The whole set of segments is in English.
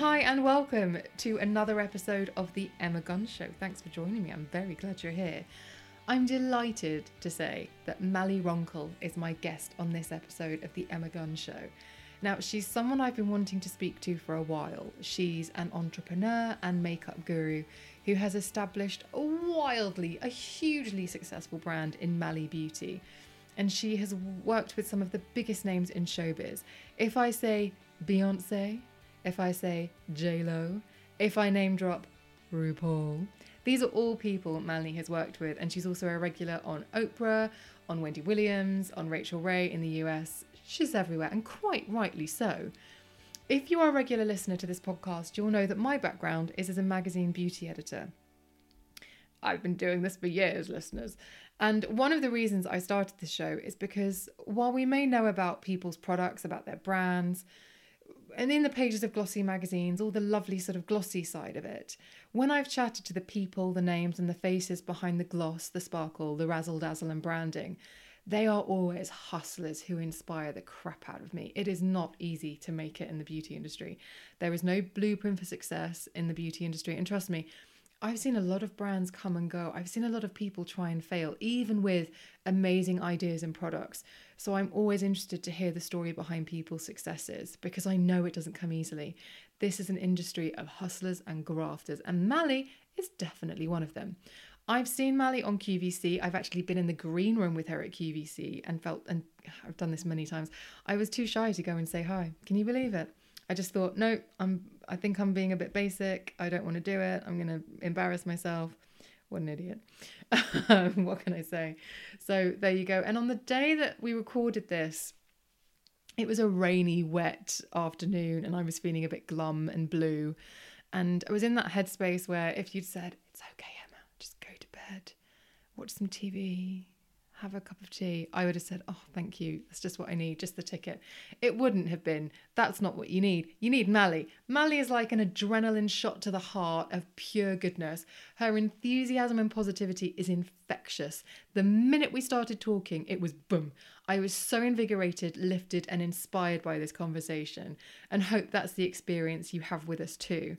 hi, and welcome to another episode of the Emma Guns Show. Thanks for joining me. I'm very glad you're here. I'm delighted to say that Mally Roncal is my guest on this episode of the Emma Guns Show. Now, she's someone I've been wanting to speak to for a while. She's an entrepreneur and makeup guru who has established a wildly, a hugely successful brand in Mally Beauty. And she has worked with some of the biggest names in showbiz. If I say Beyonce, if I say J Lo, if I name drop RuPaul. These are all people Mally has worked with, and she's also a regular on Oprah, on Wendy Williams, on Rachael Ray in the US. She's everywhere, and quite rightly so. If you are a regular listener to this podcast, you'll know that my background is as a magazine beauty editor. I've been doing this for years, listeners. And one of the reasons I started this show is because while we may know about people's products, about their brands, and in the pages of glossy magazines, all the lovely sort of glossy side of it, when I've chatted to the people, the names, and the faces behind the gloss, the sparkle, the razzle dazzle, and branding, they are always hustlers who inspire the crap out of me. It is not easy to make it in the beauty industry. There is no blueprint for success in the beauty industry. And trust me, I've seen a lot of brands come and go. I've seen a lot of people try and fail, even with amazing ideas and products. So I'm always interested to hear the story behind people's successes because I know it doesn't come easily. This is an industry of hustlers and grafters, and Mally is definitely one of them. I've seen Mally on QVC. I've actually been in the green room with her at QVC and felt, and I've done this many times. I was too shy to go and say hi. Can you believe it? I just thought, no, I'm. I think I'm being a bit basic. I don't want to do it. I'm going to embarrass myself. What an idiot. Um, what can I say? So there you go. And on the day that we recorded this, it was a rainy, wet afternoon, and I was feeling a bit glum and blue. And I was in that headspace where if you'd said, It's okay, Emma, just go to bed, watch some TV, have a cup of tea, I would have said, Oh, thank you. That's just what I need, just the ticket. It wouldn't have been. That's not what you need. You need Mally. Mally is like an adrenaline shot to the heart of pure goodness. Her enthusiasm and positivity is infectious. The minute we started talking, it was boom. I was so invigorated, lifted, and inspired by this conversation, and hope that's the experience you have with us too.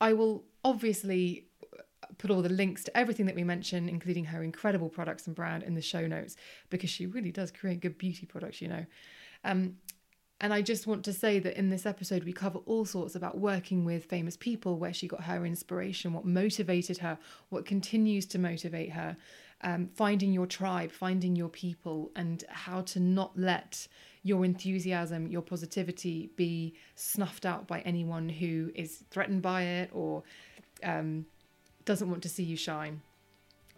I will obviously put all the links to everything that we mentioned, including her incredible products and brand, in the show notes because she really does create good beauty products, you know. Um, and I just want to say that in this episode, we cover all sorts about working with famous people, where she got her inspiration, what motivated her, what continues to motivate her, um, finding your tribe, finding your people, and how to not let your enthusiasm, your positivity be snuffed out by anyone who is threatened by it or um, doesn't want to see you shine.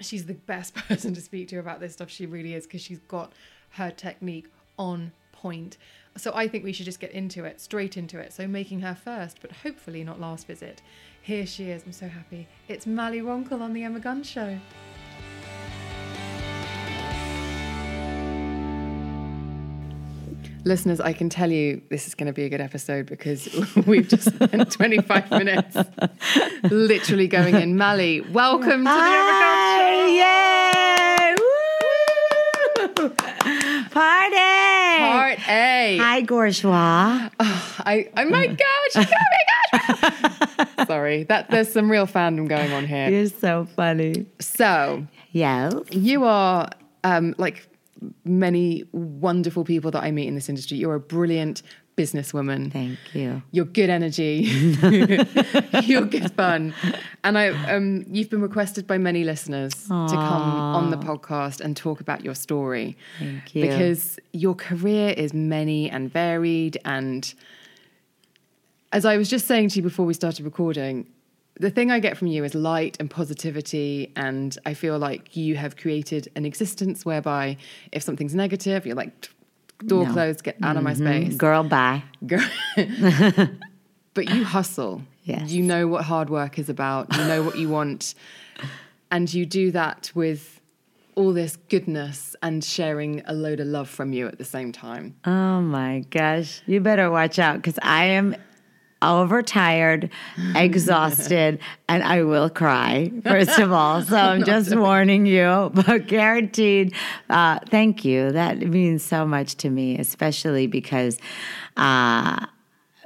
She's the best person to speak to about this stuff. She really is because she's got her technique on point. So I think we should just get into it, straight into it. So making her first, but hopefully not last visit. Here she is. I'm so happy. It's Mally Roncal on the Emma Guns Show. Listeners, I can tell you this is going to be a good episode because we've just spent 25 minutes literally going in. Mally, welcome to the Emma Guns Show. Yay! Woo! Party! Part A. Hi, Gorgeois. I, oh my God, she's oh my God. Sorry, that there's some real fandom going on here. You're so funny. So, Yes. you are um, like many wonderful people that I meet in this industry. You're a brilliant businesswoman. Thank you. You're good energy. You're good fun. And I um you've been requested by many listeners to come on the podcast and talk about your story. Thank you. Because your career is many and varied and as I was just saying to you before we started recording, the thing I get from you is light and positivity, and I feel like you have created an existence whereby if something's negative, you're like, door No. closed, get out of my mm-hmm. space. Girl, bye. Girl. but you hustle. Yes. You know what hard work is about. You know what you want. And you do that with all this goodness and sharing a load of love from you at the same time. Oh my gosh. You better watch out because I am overtired, exhausted, and I will cry, first of all. So I'm just warning you, but guaranteed. Uh, thank you. That means so much to me, especially because, uh,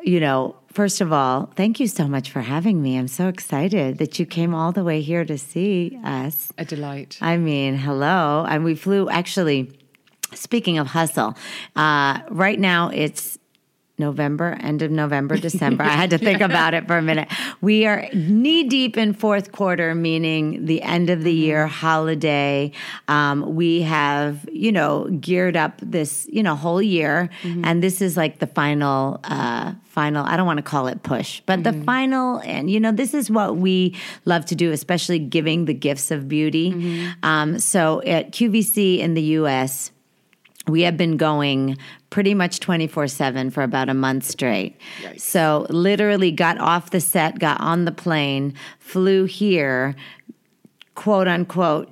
you know, first of all, thank you so much for having me. I'm so excited that you came all the way here to see us. A delight. I mean, hello. And we flew actually, speaking of hustle, uh, right now it's November, end of November, December. I had to think about it for a minute. We are knee deep in fourth quarter, meaning the end of the year holiday. Um, we have, you know, geared up this, you know, whole year, and this is like the final, uh, final. I don't want to call it push, but the final, and you know, this is what we love to do, especially giving the gifts of beauty. Um, so at QVC in the U.S we have been going pretty much 24 7 for about a month straight. So, literally, got off the set, got on the plane, flew here, quote unquote,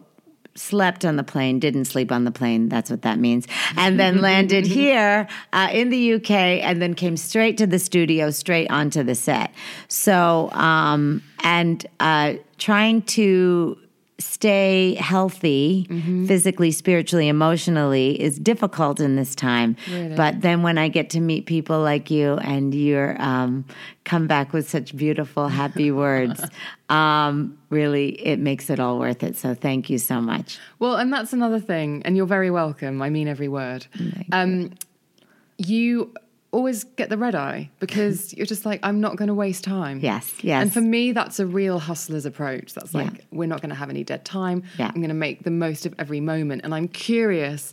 slept on the plane, didn't sleep on the plane. That's what that means. And then landed here uh, in the UK and then came straight to the studio, straight onto the set. So, um, and uh, trying to stay healthy physically, spiritually, emotionally is difficult in this time. But then when I get to meet people like you and you're um, come back with such beautiful, happy words, um, really, it makes it all worth it. So thank you so much. Well, and that's another thing, and you're very welcome. I mean every word. Um, you always get the red eye because you're just like, I'm not going to waste time. Yes, yes. And for me, that's a real hustler's approach. That's like, Yeah. we're not going to have any dead time. Yeah. I'm going to make the most of every moment. And I'm curious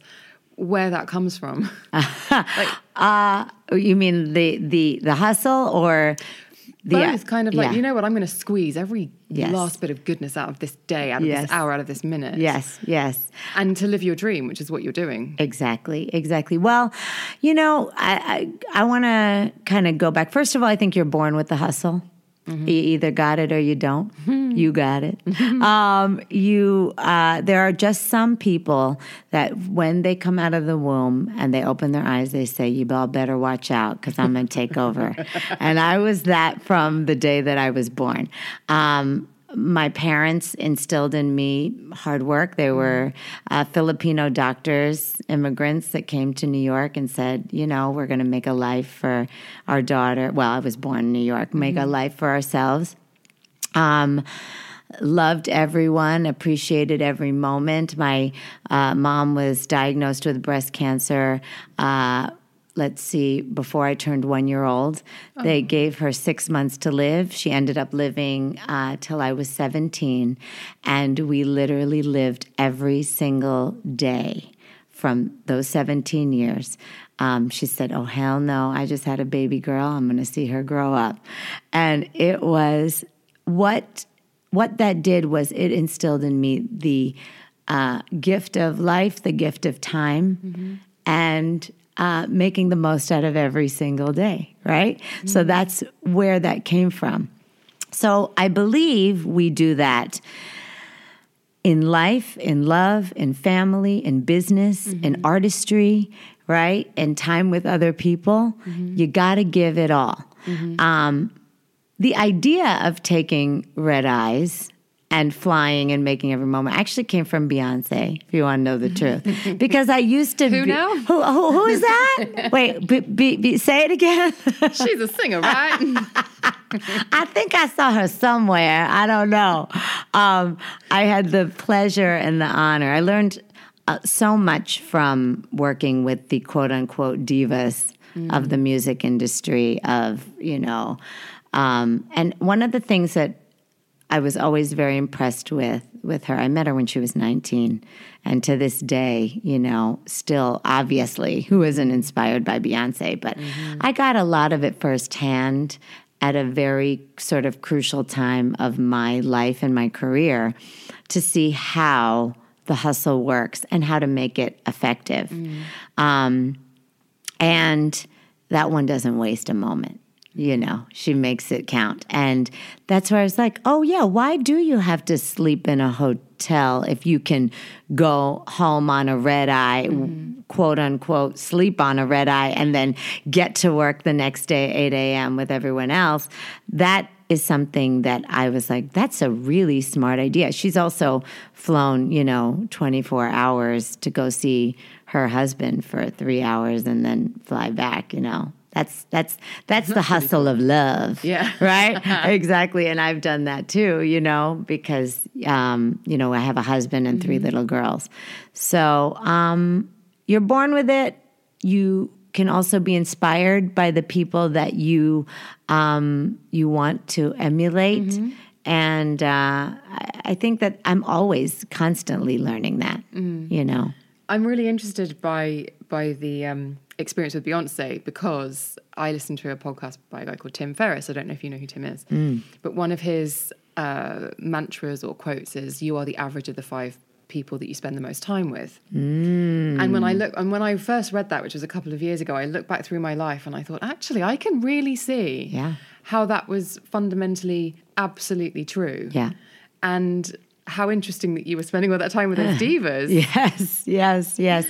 where that comes from. Uh, you mean the the the hustle or the Both kind of like, yeah. you know what, I'm going to squeeze every Yes. last bit of goodness out of this day, out of Yes. this hour, out of this minute. Yes, yes. And to live your dream, which is what you're doing. Exactly, exactly. Well, you know, I I, I want to kind of go back. First of all, I think you're born with the hustle. You either got it or you don't. You got it. um, you. Uh, there are just some people that when they come out of the womb and they open their eyes, they say, "You all better watch out because I'm going to take over." and I was that from the day that I was born. Um, my parents instilled in me hard work. They were uh, Filipino doctors, immigrants that came to New York and said, you know, we're going to make a life for our daughter. Well, I was born in New York, make a life for ourselves. Um, loved everyone, appreciated every moment. My uh, mom was diagnosed with breast cancer. Uh, let's see, before I turned one year old, they gave her six months to live. She ended up living uh, till I was 17. And we literally lived every single day from those 17 years. Um, she said, Oh, hell no, I just had a baby girl. I'm going to see her grow up. And it was what what that did was it instilled in me the uh, gift of life, the gift of time, and uh, making the most out of every single day, right? So that's where that came from. So I believe we do that in life, in love, in family, in business, in artistry, right? In time with other people. You got to give it all. Um, the idea of taking red eyes and flying and making every moment actually came from Beyonce, if you want to know the truth. Because I used to Who be, now? Who, who, who is that? Wait, be, be, be, say it again. She's a singer, right? I think I saw her somewhere. I don't know. Um, I had the pleasure and the honor. I learned uh, so much from working with the quote unquote divas of the music industry. Of you know, um, and one of the things that I was always very impressed with with her. I met her when she was 19 and to this day, you know, still obviously who isn't inspired by Beyonce, but I got a lot of it firsthand at a very sort of crucial time of my life and my career to see how the hustle works and how to make it effective. Um, and that one doesn't waste a moment. You know, she makes it count. And that's where I was like, oh, yeah, why do you have to sleep in a hotel if you can go home on a red eye, mm-hmm. quote unquote, sleep on a red eye, and then get to work the next day, 8 a.m. with everyone else? That is something that I was like, that's a really smart idea. She's also flown, you know, 24 hours to go see her husband for three hours and then fly back, you know. That's that's that's the hustle of love. Yeah. Right? exactly. And I've done that too, you know, because um, you know, I have a husband and 3 little girls. So, um, you're born with it. You can also be inspired by the people that you um, you want to emulate. And uh, I, I think that I'm always constantly learning that, you know. I'm really interested by by the um, experience with Beyonce because I listened to a podcast by a guy called Tim Ferriss. I don't know if you know who Tim is, but one of his uh, mantras or quotes is, "You are the average of the five people that you spend the most time with." And when I look, and when I first read that, which was a couple of years ago, I looked back through my life and I thought, actually, I can really see Yeah. how that was fundamentally absolutely true. Yeah. And how interesting that you were spending all that time with those divas Yes, yes, yes.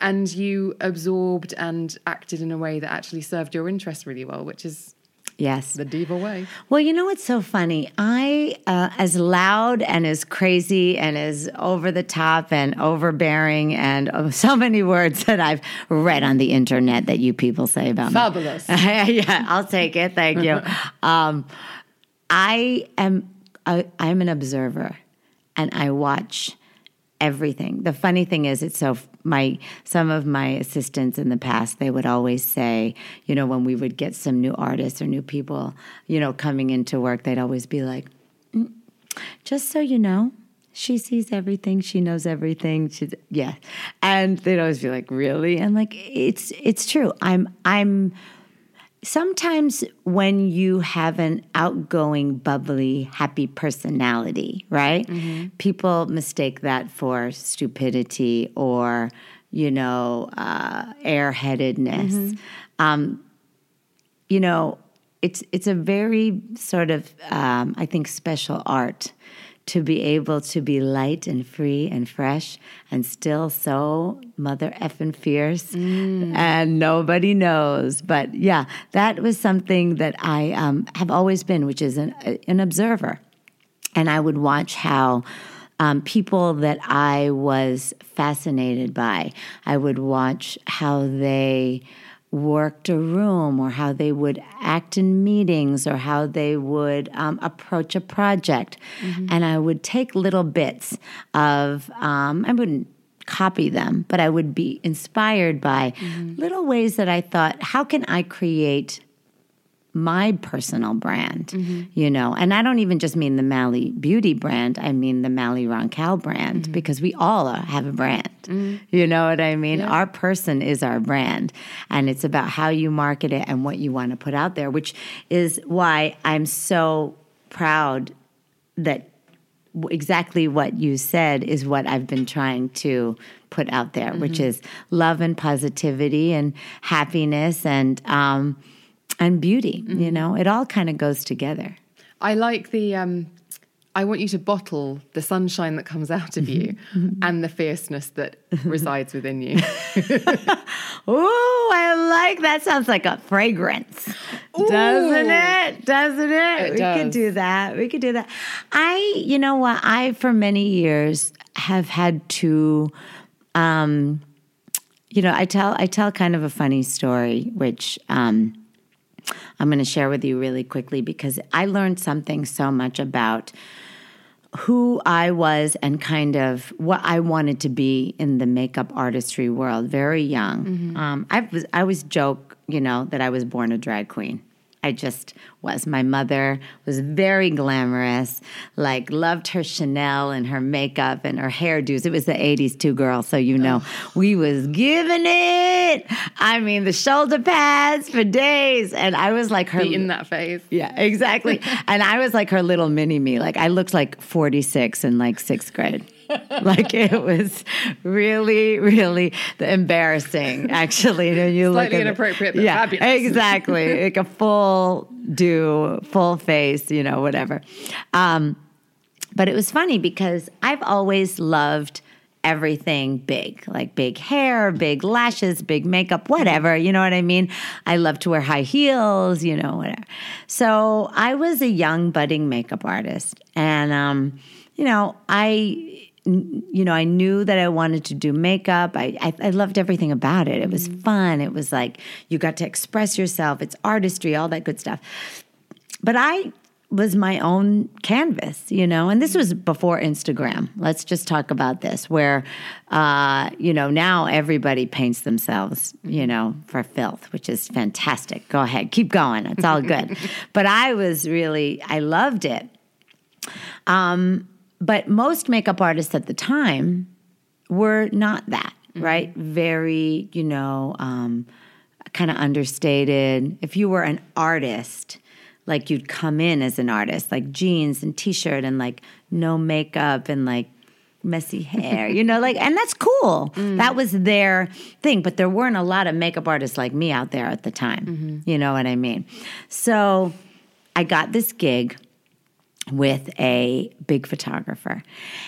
and you absorbed and acted in a way that actually served your interests really well, which is Yes. the diva way. Well, you know what's so funny? I, uh, as loud and as crazy and as over the top and overbearing and uh, so many words that I've read on the internet that you people say about me. Fabulous. yeah, I'll take it. Thank you. Um, I am I, I'm an observer, and I watch everything. The funny thing is, it's so my some of my assistants in the past they would always say, you know, when we would get some new artists or new people, you know, coming into work, they'd always be like, "Mm, just so you know. She sees everything. She knows everything. She, yeah, and they'd always be like, "Really?" And like, it's it's true. I'm I'm sometimes when you have an outgoing, bubbly, happy personality, right? People mistake that for stupidity or, you know, uh, airheadedness. Um, you know, it's it's a very sort of um, I think special art to be able to be light and free and fresh and still so mother effing fierce and nobody knows. But yeah, that was something that I um, have always been, which is an, an observer. And I would watch how um, people that I was fascinated by, I would watch how they worked a room or how they would act in meetings or how they would um, approach a project. And I would take little bits of, um, I wouldn't copy them, but I would be inspired by little ways that I thought, how can I create my personal brand, mm-hmm. you know, and I don't even just mean the Mally Beauty brand. I mean the Mally Roncal brand mm-hmm. because we all are, have a brand. Mm-hmm. You know what I mean? Our person is our brand, and it's about how you market it and what you want to put out there, which is why I'm so proud that exactly what you said is what I've been trying to put out there, which is love and positivity and happiness and um, and beauty. You know, it all kind of goes together. I like the. Um, I want you to bottle the sunshine that comes out of you and the fierceness that resides within you. oh, I like that. Sounds like a fragrance, doesn't it? Doesn't it? It we could do that. We could do that. I, you know what? I for many years have had to, um, you know, I tell I tell kind of a funny story, which. Um, I'm going to share with you really quickly because I learned something so much about who I was and kind of what I wanted to be in the makeup artistry world very young. Um, I was I always joke, you know, that I was born a drag queen. I just was. My mother was very glamorous, like loved her Chanel and her makeup and her hairdos. It was the 80s too, girl. So you know, we was giving it. I mean, the shoulder pads for days. And I was like her in that phase. Yeah, exactly. and I was like her little mini me. Like I looked like 46 in like sixth grade. like it was really, really embarrassing. Actually, you Slightly look at inappropriate, it. but yeah, fabulous. exactly, like a full do, full face, you know, whatever. Um, but it was funny because I've always loved everything big, like big hair, big lashes, big makeup, whatever. You know what I mean? I love to wear high heels, you know, whatever. So I was a young budding makeup artist, and um, you know, I you know, I knew that I wanted to do makeup. I, I, I loved everything about it. It was fun. It was like you got to express yourself. It's artistry, all that good stuff. But I was my own canvas, you know, and this was before Instagram. Let's just talk about this, where, uh, you know, now everybody paints themselves, you know, for filth, which is fantastic. Go ahead, keep going. It's all good. but I was really, I loved it. Um, but most makeup artists at the time were not that, mm-hmm. right? Very, you know, um, kind of understated. If you were an artist, like you'd come in as an artist, like jeans and t-shirt and like no makeup and like messy hair, you know, like, and that's cool. Mm. That was their thing. But there weren't a lot of makeup artists like me out there at the time. Mm-hmm. You know what I mean? So I got this gig with a big photographer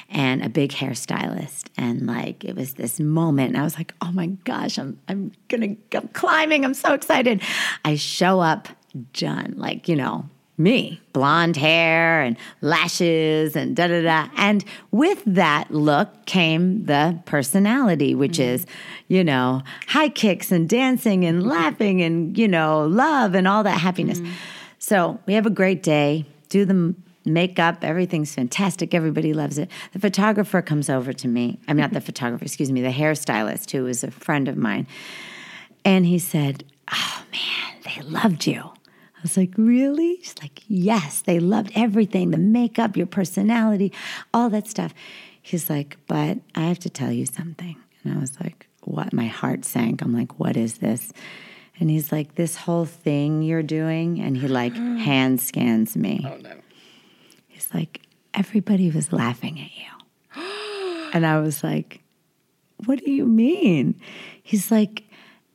and a big hairstylist. And like it was this moment and I was like oh my gosh I'm I'm going to I'm climbing I'm so excited. I show up done like you know me blonde hair and lashes and da da da. And with that look came the personality which mm-hmm. is you know high kicks and dancing and laughing and you know love and all that happiness. Mm-hmm. So we have a great day do the makeup, everything's fantastic. Everybody loves it. The photographer comes over to me. I'm not the photographer, excuse me, the hairstylist who is a friend of mine. And he said, Oh man, they loved you. I was like, Really? She's like, Yes, they loved everything the makeup, your personality, all that stuff. He's like, But I have to tell you something. And I was like, What? My heart sank. I'm like, What is this? And he's like, This whole thing you're doing. And he like hand scans me. Oh no. He's like, everybody was laughing at you. and I was like, what do you mean? He's like,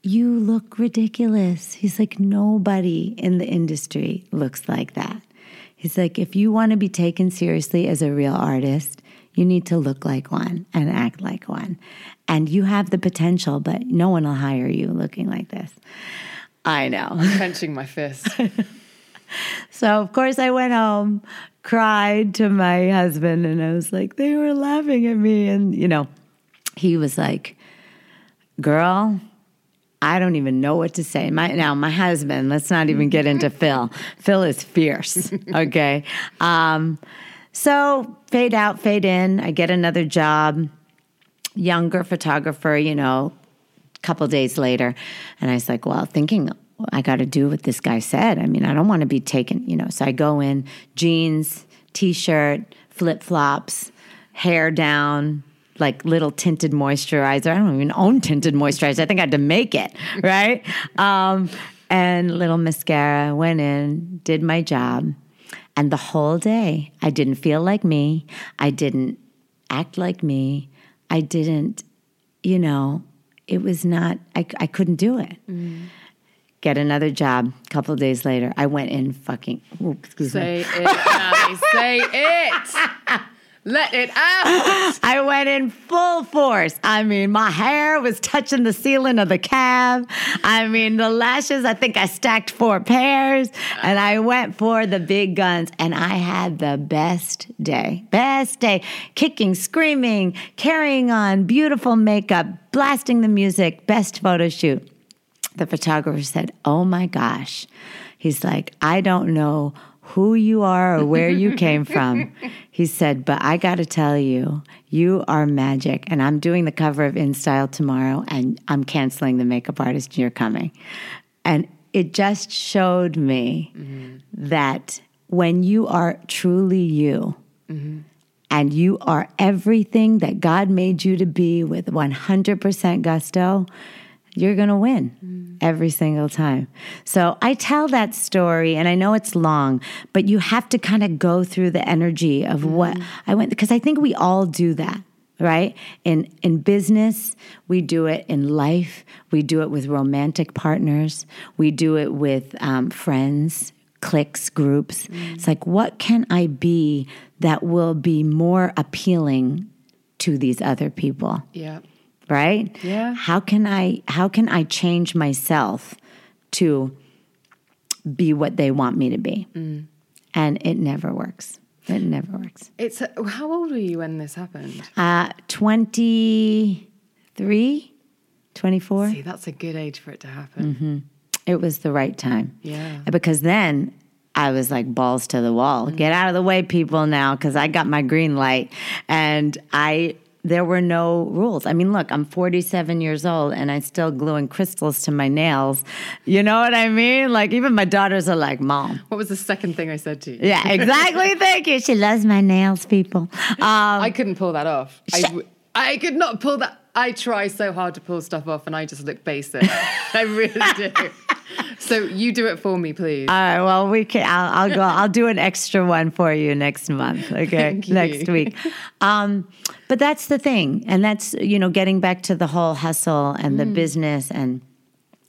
you look ridiculous. He's like, nobody in the industry looks like that. He's like, if you want to be taken seriously as a real artist, you need to look like one and act like one. And you have the potential, but no one will hire you looking like this. I know. Clenching my fist. So of course I went home, cried to my husband, and I was like, they were laughing at me. And you know, he was like, Girl, I don't even know what to say. My now my husband, let's not even get into Phil. Phil is fierce. Okay. Um, so fade out, fade in. I get another job, younger photographer, you know, a couple days later. And I was like, well, thinking I got to do what this guy said. I mean, I don't want to be taken, you know. So I go in jeans, t shirt, flip flops, hair down, like little tinted moisturizer. I don't even own tinted moisturizer. I think I had to make it, right? um, and little mascara. Went in, did my job. And the whole day, I didn't feel like me. I didn't act like me. I didn't, you know, it was not, I, I couldn't do it. Get another job. A couple days later, I went in fucking, ooh, excuse me. Say it, Annie. Say it. Let it out. I went in full force. I mean, my hair was touching the ceiling of the cab. I mean, the lashes, I think I stacked four pairs and I went for the big guns and I had the best day. Best day. Kicking, screaming, carrying on, beautiful makeup, blasting the music, best photo shoot. The photographer said, Oh my gosh. He's like, I don't know who you are or where you came from. He said, but I got to tell you, you are magic. And I'm doing the cover of InStyle tomorrow and I'm canceling the makeup artist. You're coming. And it just showed me mm-hmm. that when you are truly you mm-hmm. and you are everything that God made you to be with 100% gusto, you're going to win mm. every single time. So I tell that story and I know it's long, but you have to kind of go through the energy of mm. what I went because I think we all do that. Right? In in business, we do it in life, we do it with romantic partners, we do it with um, friends, cliques, groups. Mm. It's like, what can I be that will be more appealing to these other people? Yeah. Right Yeah. how can i how can i change myself to be what they want me to be Mm. and it never works it never works It's how old were you when this happened? uh 23 24 See, that's a good age for it to happen. it was the right time Yeah. because then I was like balls to the wall. Get out of the way, people, now, because I got my green light, and I there were no rules. I mean, look, I'm 47 years old, and I'm still gluing crystals to my nails. You know what I mean? Like even my daughters are like, "Mom." What was the second thing I said to you? Yeah, exactly. Thank you. She loves my nails, people. Um, I couldn't pull that off. I could not pull that. I try so hard to pull stuff off, and I just look basic. I really do. So you do it for me, please. All right. Well, we can. I'll, I'll go. I'll do an extra one for you next month. Okay, Thank you. next week. Um, but that's the thing, and that's you know getting back to the whole hustle and Mm. the business, and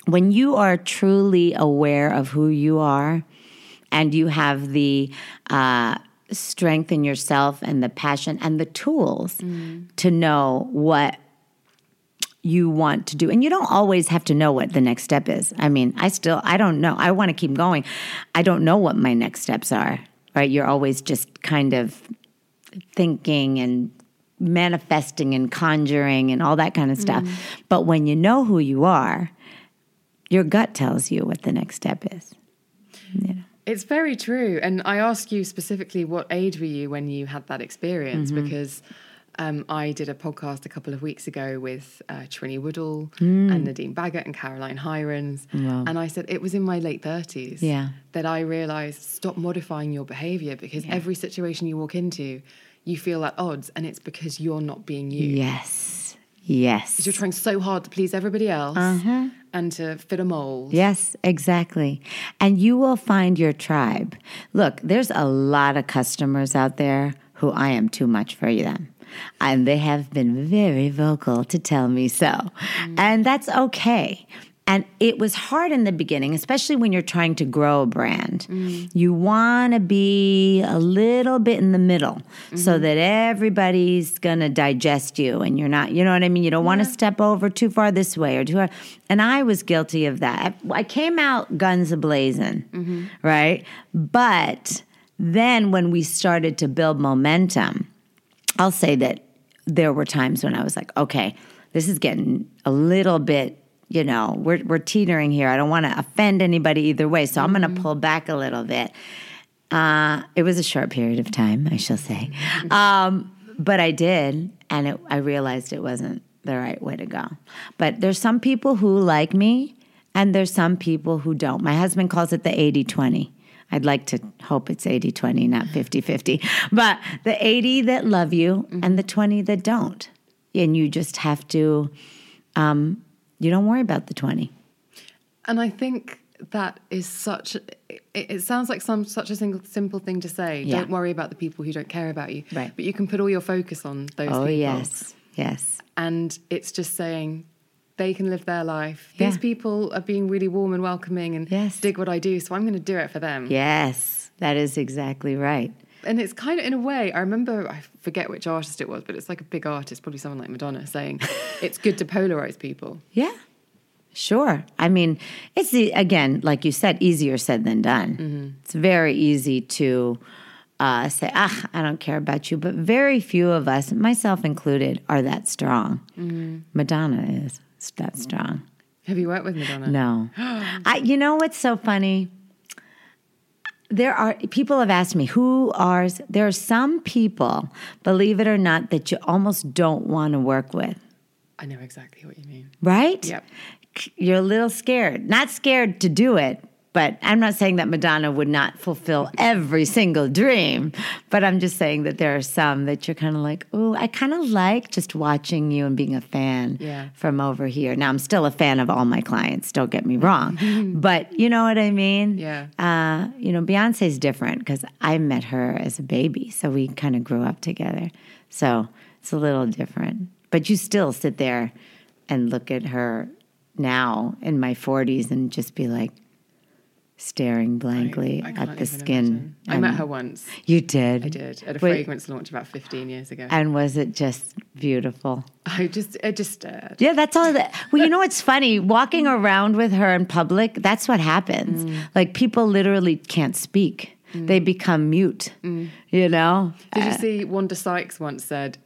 when you are truly aware of who you are, and you have the uh, strength in yourself and the passion and the tools Mm. to know what you want to do. And you don't always have to know what the next step is. I mean i still i don't know. I want to keep going. I don't know what my next steps are right? You're always just kind of thinking and manifesting and conjuring and all that kind of stuff mm-hmm. but when you know who you are your gut tells you what the next step is. It's very true. And I ask you specifically, what age were you when you had that experience? Mm-hmm. Because um, I did a podcast a couple of weeks ago with uh, Trinny Woodall and Nadine Baggott and Caroline Hirons. And I said it was in my late 30s Yeah. that I realized stop modifying your behavior because every situation you walk into, you feel at odds. And it's because you're not being you. yes yes You're trying so hard to please everybody else and to fit a mold. Yes, exactly. And you will find your tribe. Look, there's a lot of customers out there who I am too much for them. And they have been very vocal to tell me so. Mm. And that's okay. And it was hard in the beginning, especially when you're trying to grow a brand. Mm. You want to be a little bit in the middle so mm-hmm. that everybody's going to digest you and you're not, you know what I mean? You don't want to step over too far this way or too far. And I was guilty of that. I, I came out guns a blazing, mm-hmm. right? But then when we started to build momentum, I'll say that there were times when I was like, okay, this is getting a little bit, you know, we're, we're teetering here. I don't want to offend anybody either way. So I'm going to pull back a little bit. Uh, it was a short period of time, I shall say. Um, but I did, and it, I realized it wasn't the right way to go. But there's some people who like me, and there's some people who don't. My husband calls it the 80 20. I'd like to hope it's 80 20, not 50 50. But the 80 that love you and the 20 that don't. And you just have to, um, you don't worry about the 20. And I think that is such. It, it sounds like some such a single, simple thing to say. Yeah. Don't worry about the people who don't care about you. Right. But you can put all your focus on those Oh, people. yes. Yes. And it's just saying they can live their life. Yeah. These people are being really warm and welcoming and Yes. dig what I do, so I'm going to do it for them. Yes. That is exactly right. And it's kind of in a way, I remember, I forget which artist it was, but it's like a big artist, probably someone like Madonna, saying it's good to polarize people. Yeah, sure. I mean, it's the, again, like you said, easier said than done. It's very easy to uh, say, ah, I don't care about you. But very few of us, myself included, are that strong. Madonna is that strong. Have you worked with Madonna? No. I, you know what's so funny? There are people have asked me who are there are some people, believe it or not, that you almost don't want to work with. I know exactly what you mean. right? Yep. You're a little scared. Not scared to do it, but I'm not saying that Madonna would not fulfill every single dream. But I'm just saying that there are some that you're kind of like, oh, I kind of like just watching you and being a fan Yeah. from over here. Now, I'm still a fan of all my clients, don't get me wrong. but you know what I mean? Yeah. Uh, you know, Beyonce's different because I met her as a baby. So we kind of grew up together. So it's a little different. But you still sit there and look at her now in my 40s and just be like staring blankly I at the skin. imagine. I met her once. You did? I did at a Wait, fragrance launch about 15 years ago. And was it just beautiful? I just, I just stared. Yeah, that's all that. Well, you know what's funny? Walking around with her in public, that's what happens. Mm. Like people literally can't speak, mm. they become mute, mm. you know? Did you uh, see Wanda Sykes once said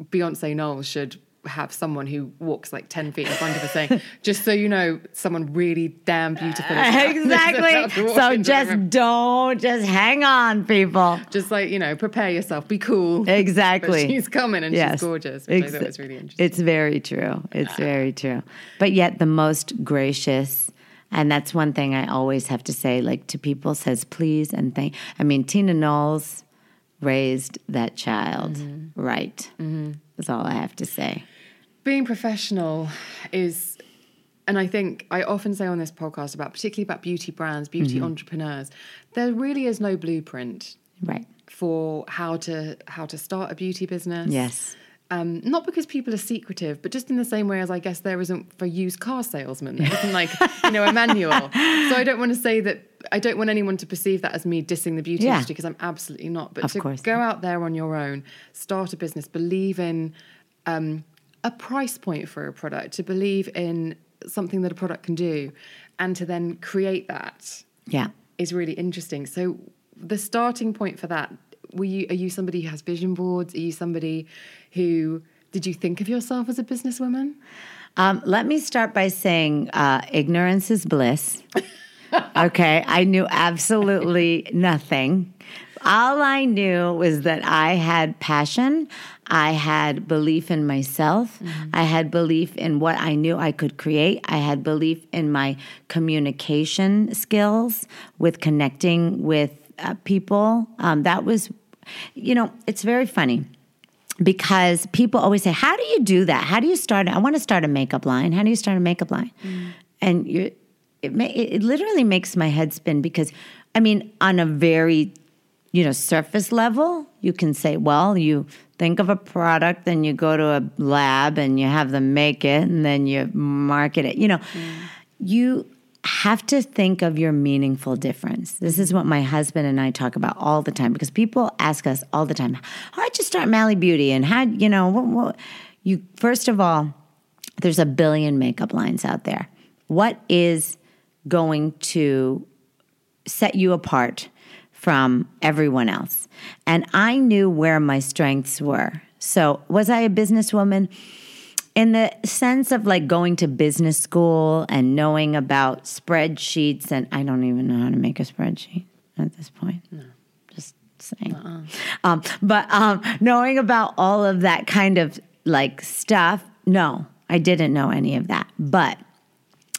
Beyonce Knowles should have someone who walks like 10 feet in front of her saying, just so you know, someone really damn beautiful. is exactly. So just don't, just hang on, people. Just like, you know, prepare yourself, be cool. Exactly. But she's coming and Yes. she's gorgeous, which I Ex- thought was really interesting. It's very true. It's very true. But yet the most gracious, and that's one thing I always have to say, like to people, says please and thank. I mean, Tina Knowles raised that child Mm-hmm. right. That's all I have to say. Being professional is and I think I often say on this podcast about particularly about beauty brands, beauty Mm-hmm. entrepreneurs, there really is no blueprint Right. for how to how to start a beauty business. Yes. Um, not because people are secretive, but just in the same way as I guess there isn't for used car salesmen. There isn't like, you know, a manual. So I don't want to say that, I don't want anyone to perceive that as me dissing the beauty Yeah. industry because I'm absolutely not. But Of to course go out there on your own, start a business, believe in um, a price point for a product, to believe in something that a product can do, and to then create that Yeah. is really interesting. So the starting point for that, were you are you somebody who has vision boards? Are you somebody who did you think of yourself as a businesswoman? Um, let me start by saying uh, ignorance is bliss. okay, I knew absolutely nothing. All I knew was that I had passion. I had belief in myself. I had belief in what I knew I could create. I had belief in my communication skills with connecting with uh, people. Um, that was, you know, it's very funny because people always say, "How do you do that? How do you start? I want to start a makeup line. How do you start a makeup line?" And you, it, ma- it it literally makes my head spin because, I mean, on a very, you know, surface level, you can say, "Well, you think of a product, then you go to a lab and you have them make it, and then you market it." You know, mm. you have to think of your meaningful difference. This is what my husband and I talk about all the time because people ask us all the time, "How'd you start Mally Beauty?" And how you know what, what you first of all, there's a billion makeup lines out there. What is going to set you apart from everyone else? And I knew where my strengths were. So, was I a businesswoman? in the sense of like going to business school and knowing about spreadsheets and i don't even know how to make a spreadsheet at this point no just saying um, but um, knowing about all of that kind of like stuff no i didn't know any of that but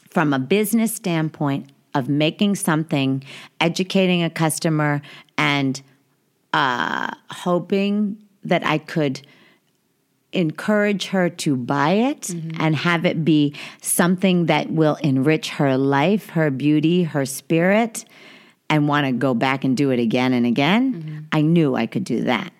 from a business standpoint of making something educating a customer and uh, hoping that i could encourage her to buy it and have it be something that will enrich her life, her beauty, her spirit, and want to go back and do it again and again, I knew I could do that.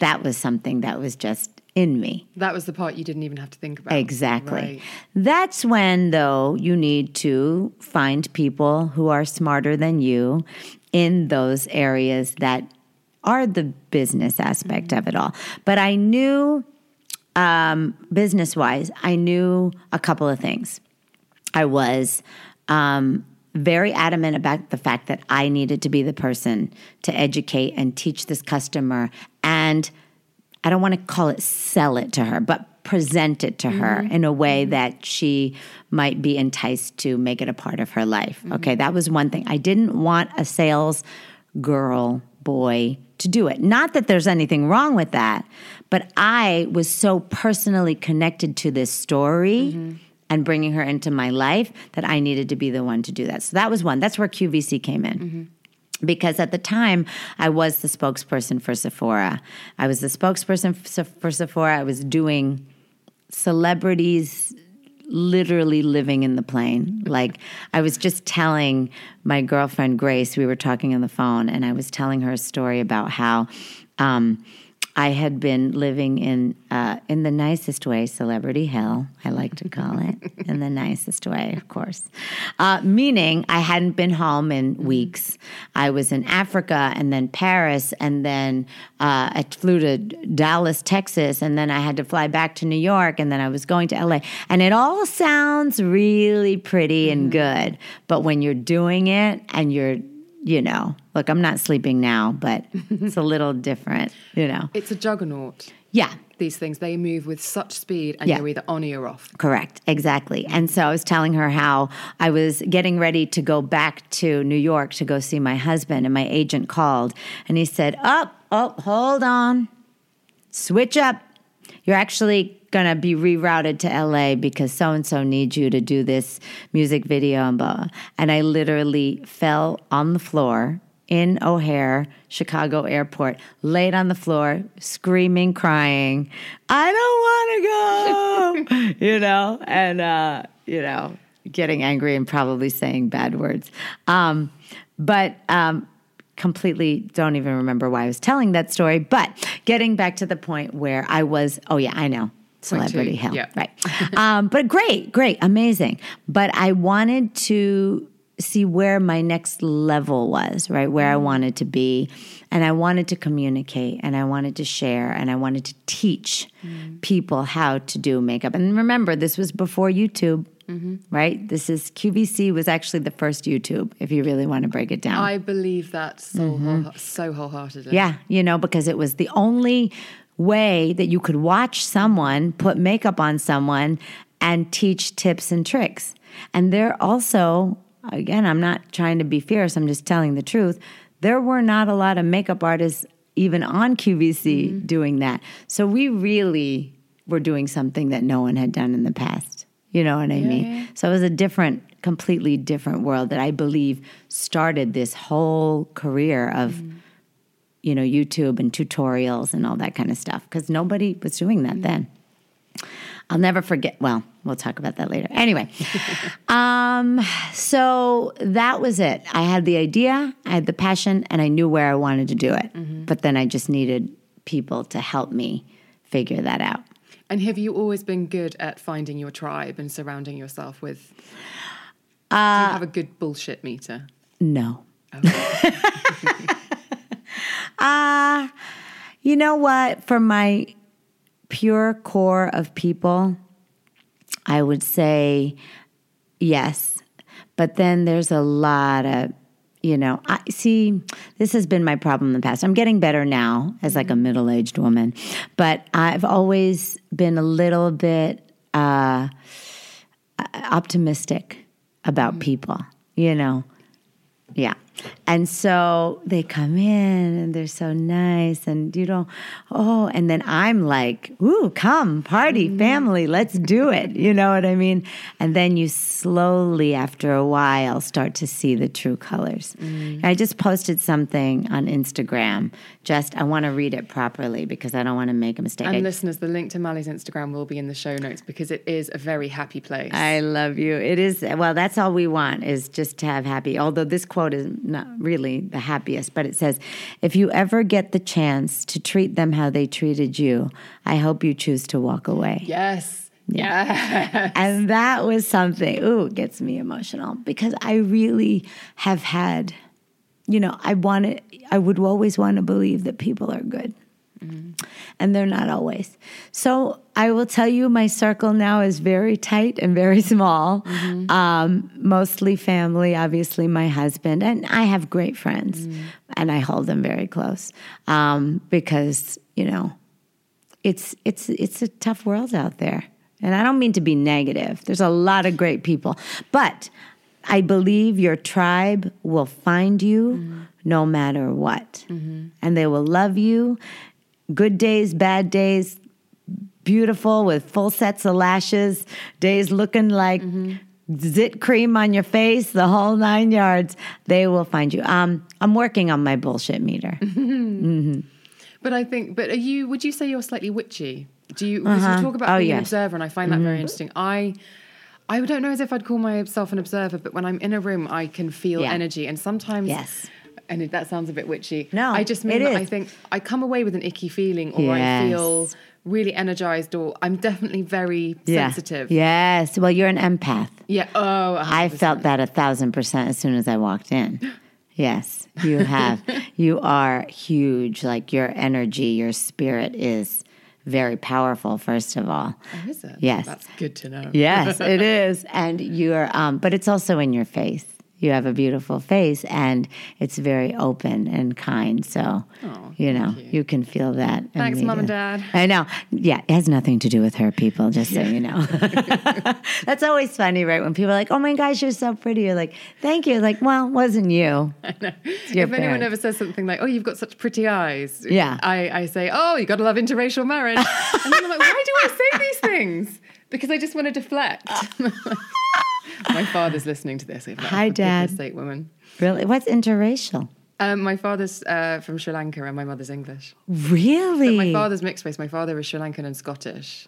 That was something that was just in me. That was the part you didn't even have to think about. Exactly. Right. That's when, though, you need to find people who are smarter than you in those areas that are the business aspect of it all. But I knew, um, business wise, I knew a couple of things. I was um, very adamant about the fact that I needed to be the person to educate and teach this customer and I don't want to call it sell it to her, but present it to her mm-hmm. in a way mm-hmm. that she might be enticed to make it a part of her life. Mm-hmm. Okay, that was one thing. I didn't want a sales girl boy to do it. Not that there's anything wrong with that, but I was so personally connected to this story and bringing her into my life that I needed to be the one to do that. So that was one. That's where QVC came in. Because at the time, I was the spokesperson for Sephora. I was the spokesperson for Sephora. I was doing celebrities literally living in the plane. Like I was just telling my girlfriend Grace, we were talking on the phone, and I was telling her a story about how um, I had been living in uh, in the nicest way, celebrity hell, I like to call it, in the nicest way, of course. Uh, meaning, I hadn't been home in weeks. I was in Africa, and then Paris, and then uh, I flew to Dallas, Texas, and then I had to fly back to New York, and then I was going to LA. And it all sounds really pretty and good, but when you're doing it and you're you know, look, I'm not sleeping now, but it's a little different, you know. It's a juggernaut. Yeah, These things, they move with such speed and Yeah. you're either on or you're off. correct. Exactly. And so I was telling her how I was getting ready to go back to New York to go see my husband, and my agent called and he said, Up, oh, hold on, switch up. You're actually going to be rerouted to LA because so and so needs you to do this music video and blah. And I literally fell on the floor in O'Hare, Chicago airport, laid on the floor, screaming, crying, I don't want to go, you know, and, uh, you know, getting angry and probably saying bad words. Um, but, um, completely don't even remember why I was telling that story, but getting back to the point where I was, oh yeah, I know. Celebrity hell. yeah. Right. um, but great, great, amazing. But I wanted to see where my next level was, right? Where I wanted to be. And I wanted to communicate and I wanted to share and I wanted to teach people how to do makeup. And remember, this was before YouTube. Right? This is QVC was actually the first YouTube, if you really want to break it down. I believe that so, whole, so wholeheartedly. Mm-hmm. Yeah, you know, because it was the only way that you could watch someone put makeup on someone and teach tips and tricks. And there also, again, I'm not trying to be fierce, I'm just telling the truth. There were not a lot of makeup artists even on QVC doing that. So we really were doing something that no one had done in the past. You know what I mean? So it was a different, completely different world that I believe started this whole career of mm. you know, YouTube and tutorials and all that kind of stuff because nobody was doing that mm. then. I'll never forget. Well, we'll talk about that later. Anyway, um, so that was it. I had the idea, I had the passion, and I knew where I wanted to do it. Mm-hmm. But then I just needed people to help me figure that out. And have you always been good at finding your tribe and surrounding yourself with? do you have a good bullshit meter? No. uh, you know what? For my pure core of people, I would say yes. But then there's a lot of, you know, I see this has been my problem in the past. I'm getting better now as like a middle-aged woman, but I've always been a little bit uh optimistic about people, you know. Yeah. And so they come in and they're so nice and you know, oh, and then I'm like, ooh, come, party, mm-hmm. family, let's do it. You know what I mean? And then you slowly, after a while, start to see the true colors. Mm. I just posted something on Instagram. Just, I want to read it properly because I don't want to make a mistake. And I- listeners, the link to Mally's Instagram will be in the show notes because it is a very happy place. I love you. It is well. That's all we want is just to have happy. Although this quote is not really the happiest, but it says, "If you ever get the chance to treat them how they treated you, I hope you choose to walk away." yes. Yeah. And that was something. Ooh, it gets me emotional because I really have had. You know, I wanted. I would always want to believe that people are good mm-hmm. and they're not always. So I will tell you, my circle now is very tight and very small. Um, mostly family, obviously my husband, and I have great friends, and I hold them very close um, because you know it's it's it's a tough world out there. And I don't mean to be negative. There's a lot of great people, but I believe your tribe will find you no matter what. And they will love you. Good days, bad days, beautiful with full sets of lashes, days looking like zit cream on your face, the whole nine yards. They will find you. Um, I'm working on my bullshit meter. Mm-hmm. But I think, but are you? Would you say you're slightly witchy? Do you? Because you uh-huh. talk about Oh, being an observer, and I find that very mm-hmm. interesting. I. I don't know as if I'd call myself an observer, but when I'm in a room, I can feel Yeah. energy, and sometimes, Yes. and that sounds a bit witchy. No, I just mean it that is. I think I come away with an icky feeling, or I feel really energized, or I'm definitely very sensitive. Yes. Well, you're an empath. Yeah. Oh, I 100%. felt that a thousand percent as soon as I walked in. Yes, you have. you are huge. Like your energy, your spirit is very powerful, first of all. Oh, is it? Yes. That's good to know. Yes, it is. And you're, um, but it's also in your face. You have a beautiful face and it's very open and kind. So, oh, you know, you. can feel that. Thanks, Mom and. Dad. I know. Yeah, it has nothing to do with her, people, just so you know. That's always funny, right? When people are like, oh my gosh, you're so pretty. You're like, thank you. Like, well, wasn't you. It's your if anyone ever says something like, "Oh, you've got such pretty eyes," Yeah. I, I say, "Oh, you got to love interracial marriage," and then I'm like, "Why do I say these things?" Because I just want to deflect. my father's listening to this. Like, Hi, Dad." sake, woman. Really? What's interracial? Um, my father's uh, from Sri Lanka and my mother's English. Really? My father's mixed race. My father is Sri Lankan and Scottish.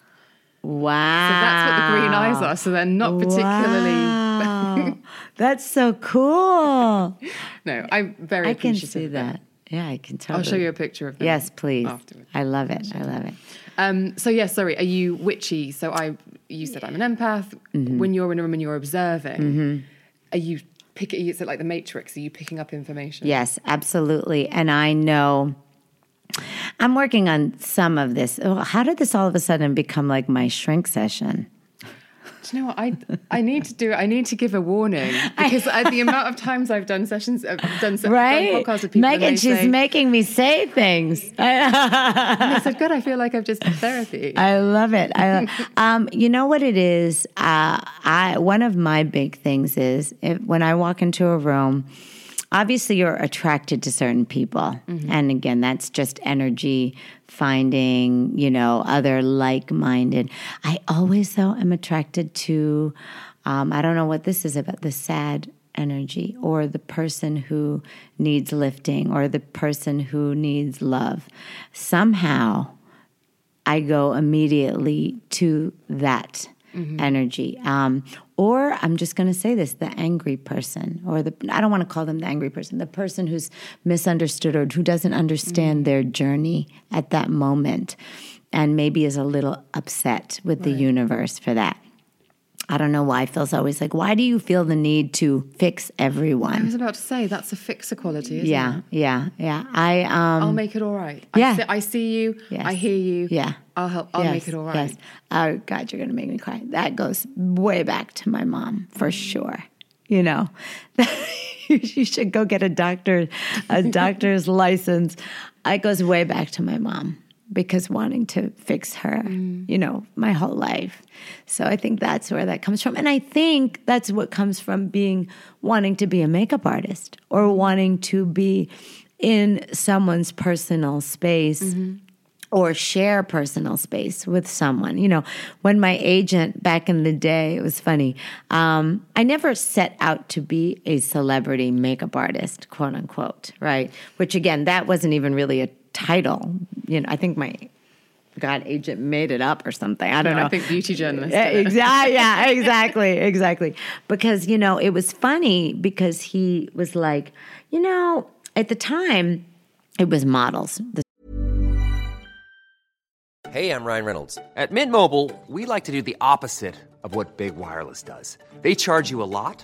wow. So that's what the green eyes are. So they're not particularly. Wow. That's so cool. No, I'm very I can see that. Yeah, I can totally. I'll show you a picture of them. Yes, please. Afterwards. I love it. I love it. Um, so yes, sorry. Are you witchy? So I, you said I'm an empath. Mm-hmm. When you're in a room and you're observing, are you picking? Is it like the Matrix? Are you picking up information? Yes, absolutely. And I know I'm working on some of this. Oh, How did this all of a sudden become like my shrink session? Do you know what? I I need to do. I need to give a warning because uh, the amount of times I've done sessions, I've done, se- Right? done podcasts with people, Megan, she's say, making me say things. I said, "God, I feel like I've just had therapy." I love it. I, um, you know what it is. Uh, I one of my big things is if, when I walk into a room. Obviously, you're attracted to certain people, and again, that's just energy finding. You know, other like-minded. I always though am attracted to. Um, I don't know what this is about the sad energy or the person who needs lifting or the person who needs love. Somehow, I go immediately to that energy. Um, or I'm just going to say this the angry person, or the, I don't want to call them the angry person, the person who's misunderstood or who doesn't understand their journey at that moment and maybe is a little upset with the universe for that. I don't know why Phil's always like, why do you feel the need to fix everyone? I was about to say that's a fixer quality, isn't Yeah, it? yeah, yeah. I um I'll make it all right. Yeah. I see, I see you. Yes. I hear you. Yeah. I'll help. I'll Yes, make it all right. Yes. Oh God, you're gonna make me cry. That goes way back to my mom for sure. You know, you should go get a doctor, a doctor's license. It goes way back to my mom because wanting to fix her, Mm. you know, my whole life. So I think that's where that comes from, and I think that's what comes from being wanting to be a makeup artist or wanting to be in someone's personal space Mm-hmm. or share personal space with someone. You know, when my agent back in the day, it was funny. Um, I never set out to be a celebrity makeup artist, quote unquote, right? Which again, that wasn't even really a title. You know, I think my God agent made it up or something. I don't No, know. I think beauty journalist. Yeah, exactly. Yeah, exactly, exactly. Because you know, it was funny because he was like, you know, at the time, it was models. Hey, I'm Ryan Reynolds. At Mint Mobile, we like to do the opposite of what Big Wireless does. They charge you a lot,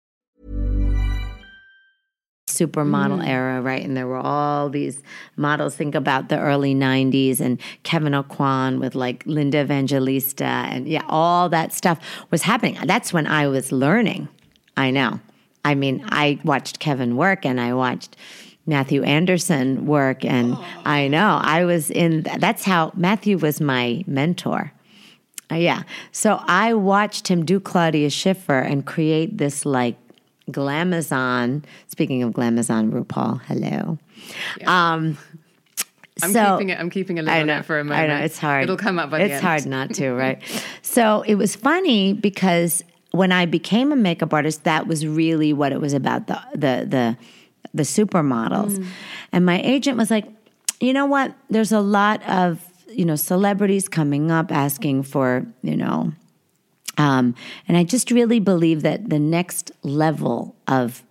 supermodel era, right? And there were all these models. Think about the early 90s and Kevyn Aucoin with like Linda Evangelista and yeah, all that stuff was happening. That's when I was learning. I know. I mean, I watched Kevyn work and I watched Mathu Andersen work and I know I was in that's how Mathu was my mentor. Uh, yeah. So I watched him do Claudia Schiffer and create this like glamazon. Speaking of glamazon, RuPaul, hello. Um, I'm so- keeping it. I'm keeping a lid I on it for a moment. know it's hard. It'll come up by It's the end. hard not to, right? so it was funny because when I became a makeup artist, that was really what it was about the the the the supermodels. Mm. And my agent was like, you know what? There's a lot of you know celebrities coming up asking for you know um, and I just really believe that the next level of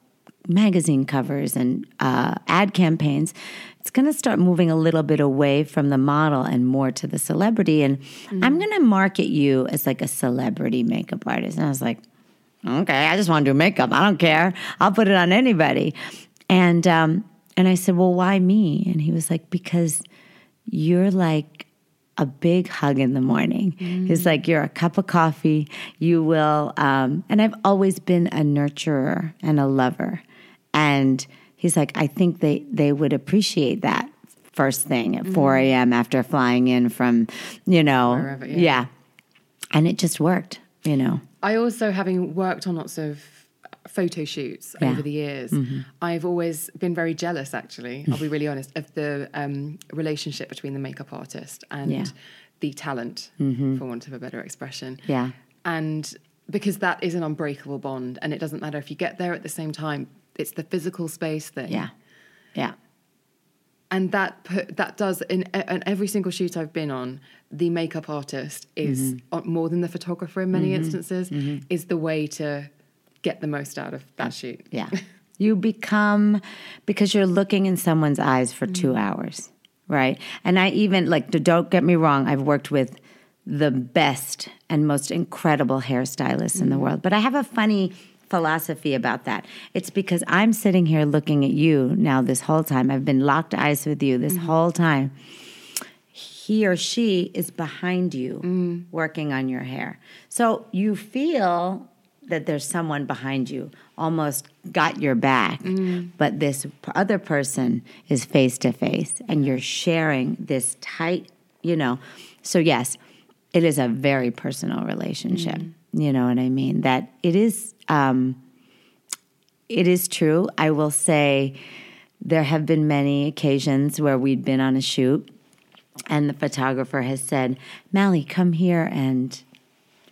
magazine covers and uh, ad campaigns, it's going to start moving a little bit away from the model and more to the celebrity. And I'm going to market you as like a celebrity makeup artist. And I was like, okay, I just want to do makeup. I don't care. I'll put it on anybody. And um, and I said, well, why me? And he was like, because you're like a big hug in the morning. He's like, you're a cup of coffee. You will, um, and I've always been a nurturer and a lover. And he's like, I think they they would appreciate that first thing at 4 a.m. after flying in from, you know, Wherever, yeah. yeah. And it just worked, you know. I also, having worked on lots of photo shoots Yeah. Mm-hmm. over the years, I've always been very jealous, actually, I'll be really honest, of the um, relationship between the makeup artist and Yeah. Mm-hmm. the talent, for want of a better expression. Yeah. And because that is an unbreakable bond, and it doesn't matter if you get there at the same time, it's the physical space thing. Yeah. Yeah. and that put, that does in, in every single shoot I've been on, the makeup artist is Mm-hmm. more than the photographer in many instances is the way to get the most out of that shoot. Yeah. You become, because you're looking in someone's eyes for two mm. hours, right? And I even, like, don't get me wrong, I've worked with the best and most incredible hairstylists in the mm. world. But I have a funny philosophy about that. It's because I'm sitting here looking at you now this whole time. I've been locked eyes with you this mm. whole time. He or she is behind you working on your hair. So you feel that there's someone behind you, almost got your back, but this other person is face to face and you're sharing this tight, you know. So, yes, it is a very personal relationship. You know what I mean? That it is. Um, it is true. I will say there have been many occasions where we'd been on a shoot and the photographer has said, Mally, come here and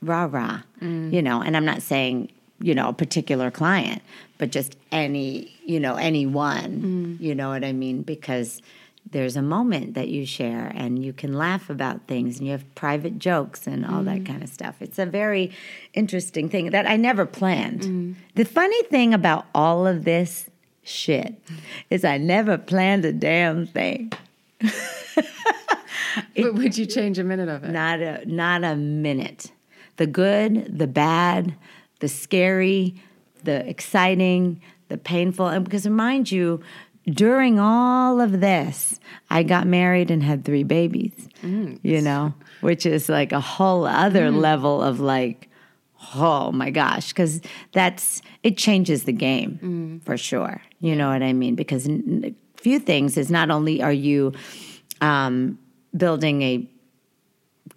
rah rah. Mm. You know, and I'm not saying, you know, a particular client, but just any, you know, anyone. Mm. You know what I mean? Because there's a moment that you share and you can laugh about things and you have private jokes and all that mm. kind of stuff. It's a very interesting thing that I never planned. The funny thing about all of this shit is I never planned a damn thing. but would you change a minute of it? Not a not a minute. The good, the bad, the scary, the exciting, the painful. And because mind you, during all of this, I got married and had three babies. Mm. You know, which is like a whole other mm. level of like, oh my gosh, because that's it changes the game mm. for sure. You know what I mean? Because n- few things is not only are you um, building a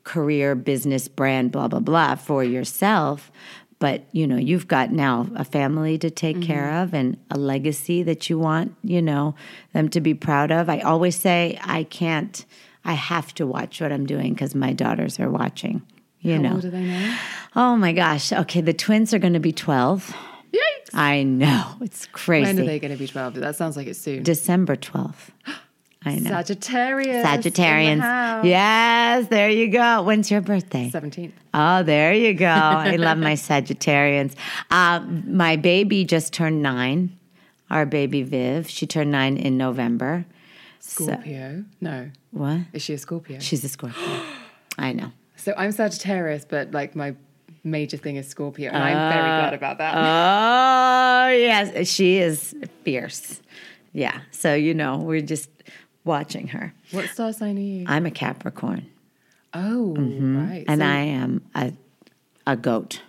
career, business, brand, blah, blah, blah for yourself. But, you know, you've got now a family to take mm-hmm. care of and a legacy that you want, you know, them to be proud of. I always say, I can't, I have to watch what I'm doing because my daughters are watching, you How know. old are they now? Oh my gosh. Okay. The twins are going to be 12. Yikes! I know. It's crazy. When are they going to be 12? That sounds like it's soon. December 12th. I know. Sagittarius. Sagittarians. Yes, there you go. When's your birthday? 17th. Oh, there you go. I love my Sagittarians. Uh, my baby just turned nine. Our baby Viv, she turned nine in November. Scorpio. no. What? Is she a Scorpio? She's a Scorpio. I know. so I'm Sagittarius, but like my major thing is Scorpio, and I'm very glad about that. Oh, yes. She is fierce. Yeah. So, you know, we're just watching her. what star sign are you? I'm a Capricorn oh, right. and So- I am a, a goat.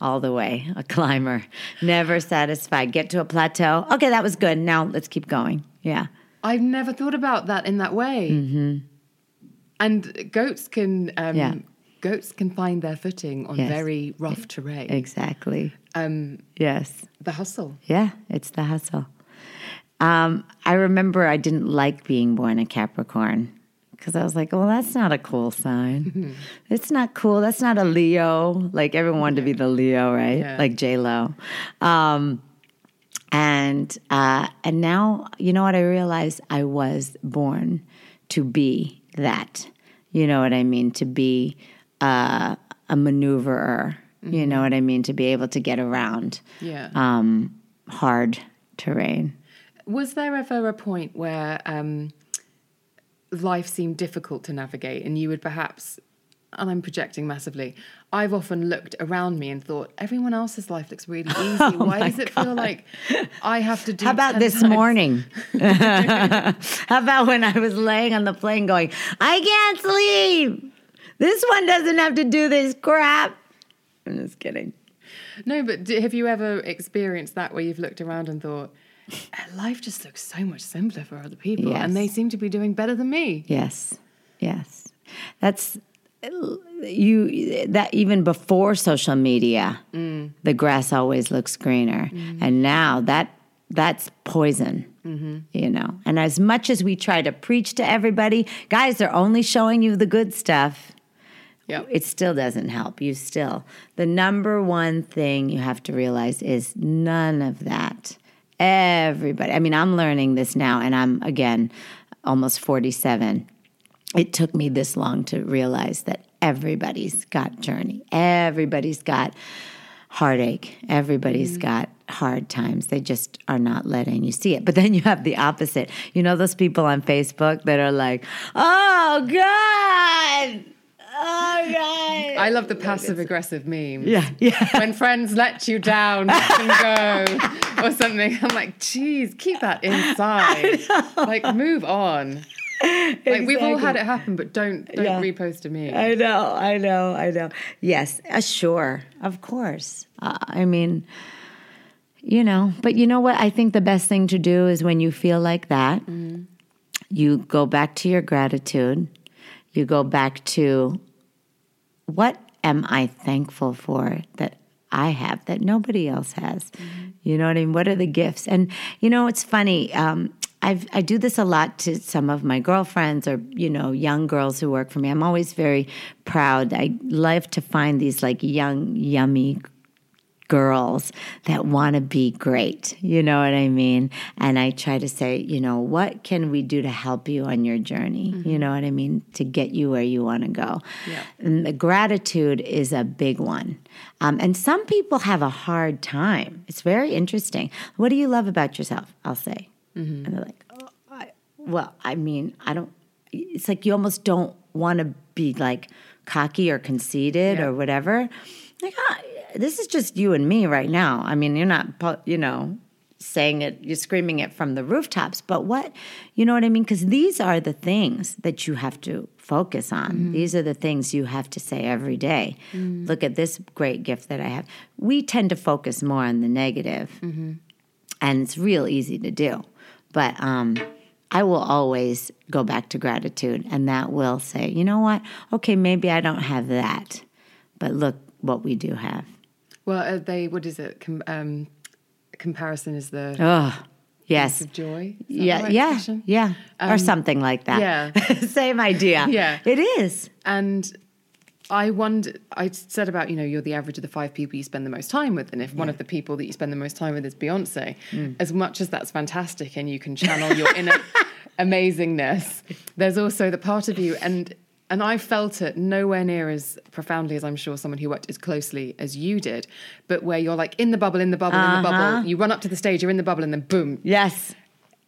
All the way, a climber, never satisfied. Get to a plateau. Okay, that was good. Now let's keep going. Yeah. I've never thought about that in that way. Mm-hmm. And goats can um, Yeah. goats can find their footing on Yes. very rough terrain. Exactly. Um, Yes. the hustle. Yeah, it's the hustle. Um, I remember I didn't like being born a Capricorn because I was like, well, that's not a cool sign. it's not cool. That's not a Leo. Like everyone wanted to be the Leo, right? Yeah. Like J Lo. Um, and uh, and now you know what I realized I was born to be that. You know what I mean? To be uh, a maneuverer. You know what I mean? To be able to get around Yeah. um, hard terrain. Was there ever a point where um, life seemed difficult to navigate and you would perhaps, and I'm projecting massively, I've often looked around me and thought, everyone else's life looks really easy. Why does it feel like I have to do Oh How about this times- morning? How about when I was laying on the plane going, I can't sleep. This one doesn't have to do this crap. I'm just kidding. No, but have you ever experienced that where you've looked around and thought, "Eh, life just looks so much simpler for other people Yes. and they seem to be doing better than me? Yes, yes. That's you. That even before social media, mm. the grass always looks greener, mm. and now that that's poison. Mm-hmm. You know, and as much as we try to preach to everybody, guys, they're only showing you the good stuff. Yep. It still doesn't help you. Still, the number one thing you have to realize is none of that. Everybody. I mean, I'm learning this now, and I'm again almost 47 it took me this long to realize that everybody's got journey. Everybody's got heartache. Everybody's mm-hmm. got hard times. They just are not letting you see it. But then you have the opposite. You know those people on facebook that are like oh god oh god I love the passive aggressive meme. yeah yeah when friends let you down and go or something. I'm like, geez, keep that inside. Like, move on. Like we've all had it happen, but don't don't Yeah. repost to me. I know, I know, I know. Yes, uh, sure, of course. Uh, I mean, you know, but you know what? I think the best thing to do is when you feel like that, you go back to your gratitude. You go back to what am I thankful for that I have that nobody else has? You know what I mean? What are the gifts? And you know, it's funny. Um, I've, I do this a lot to some of my girlfriends or you know young girls who work for me. I'm always very proud. I love to find these like young, yummy girls that want to be great. You know what I mean? And I try to say, you know, what can we do to help you on your journey? You know what I mean? To get you where you want to go. Yeah. And the gratitude is a big one. Um, and some people have a hard time. It's very interesting. What do you love about yourself? I'll say. And they're like, oh, I, well, I mean, I don't, it's like you almost don't want to be like cocky or conceited Yeah. or whatever. Like, ah, this is just you and me right now. I mean, you're not, you know, saying it, you're screaming it from the rooftops, but what, you know what I mean? Because these are the things that you have to focus on. Mm-hmm. These are the things you have to say every day. Mm-hmm. Look at this great gift that I have. We tend to focus more on the negative. negative, and it's real easy to do. But um, I will always go back to gratitude, and that will say, you know what? Okay, maybe I don't have that, but look what we do have. Well, uh, they what is it? Com- um, comparison is the Oh, yes. of joy. Yeah, right yeah, expression? yeah, or something like that. yeah. same idea. Yeah. it is. And I wonder, I said about, you know, you're the average of the five people you spend the most time with. And if one of the people that you spend the most time with is Beyonce, Mm. as much as that's fantastic and you can channel your inner amazingness, there's also the part of you. And and I felt it nowhere near as profoundly as I'm sure someone who worked as closely as you did, but where you're like in the bubble, in the bubble, in the Uh-huh. bubble. You run up to the stage, you're in the bubble, and then boom, Yes.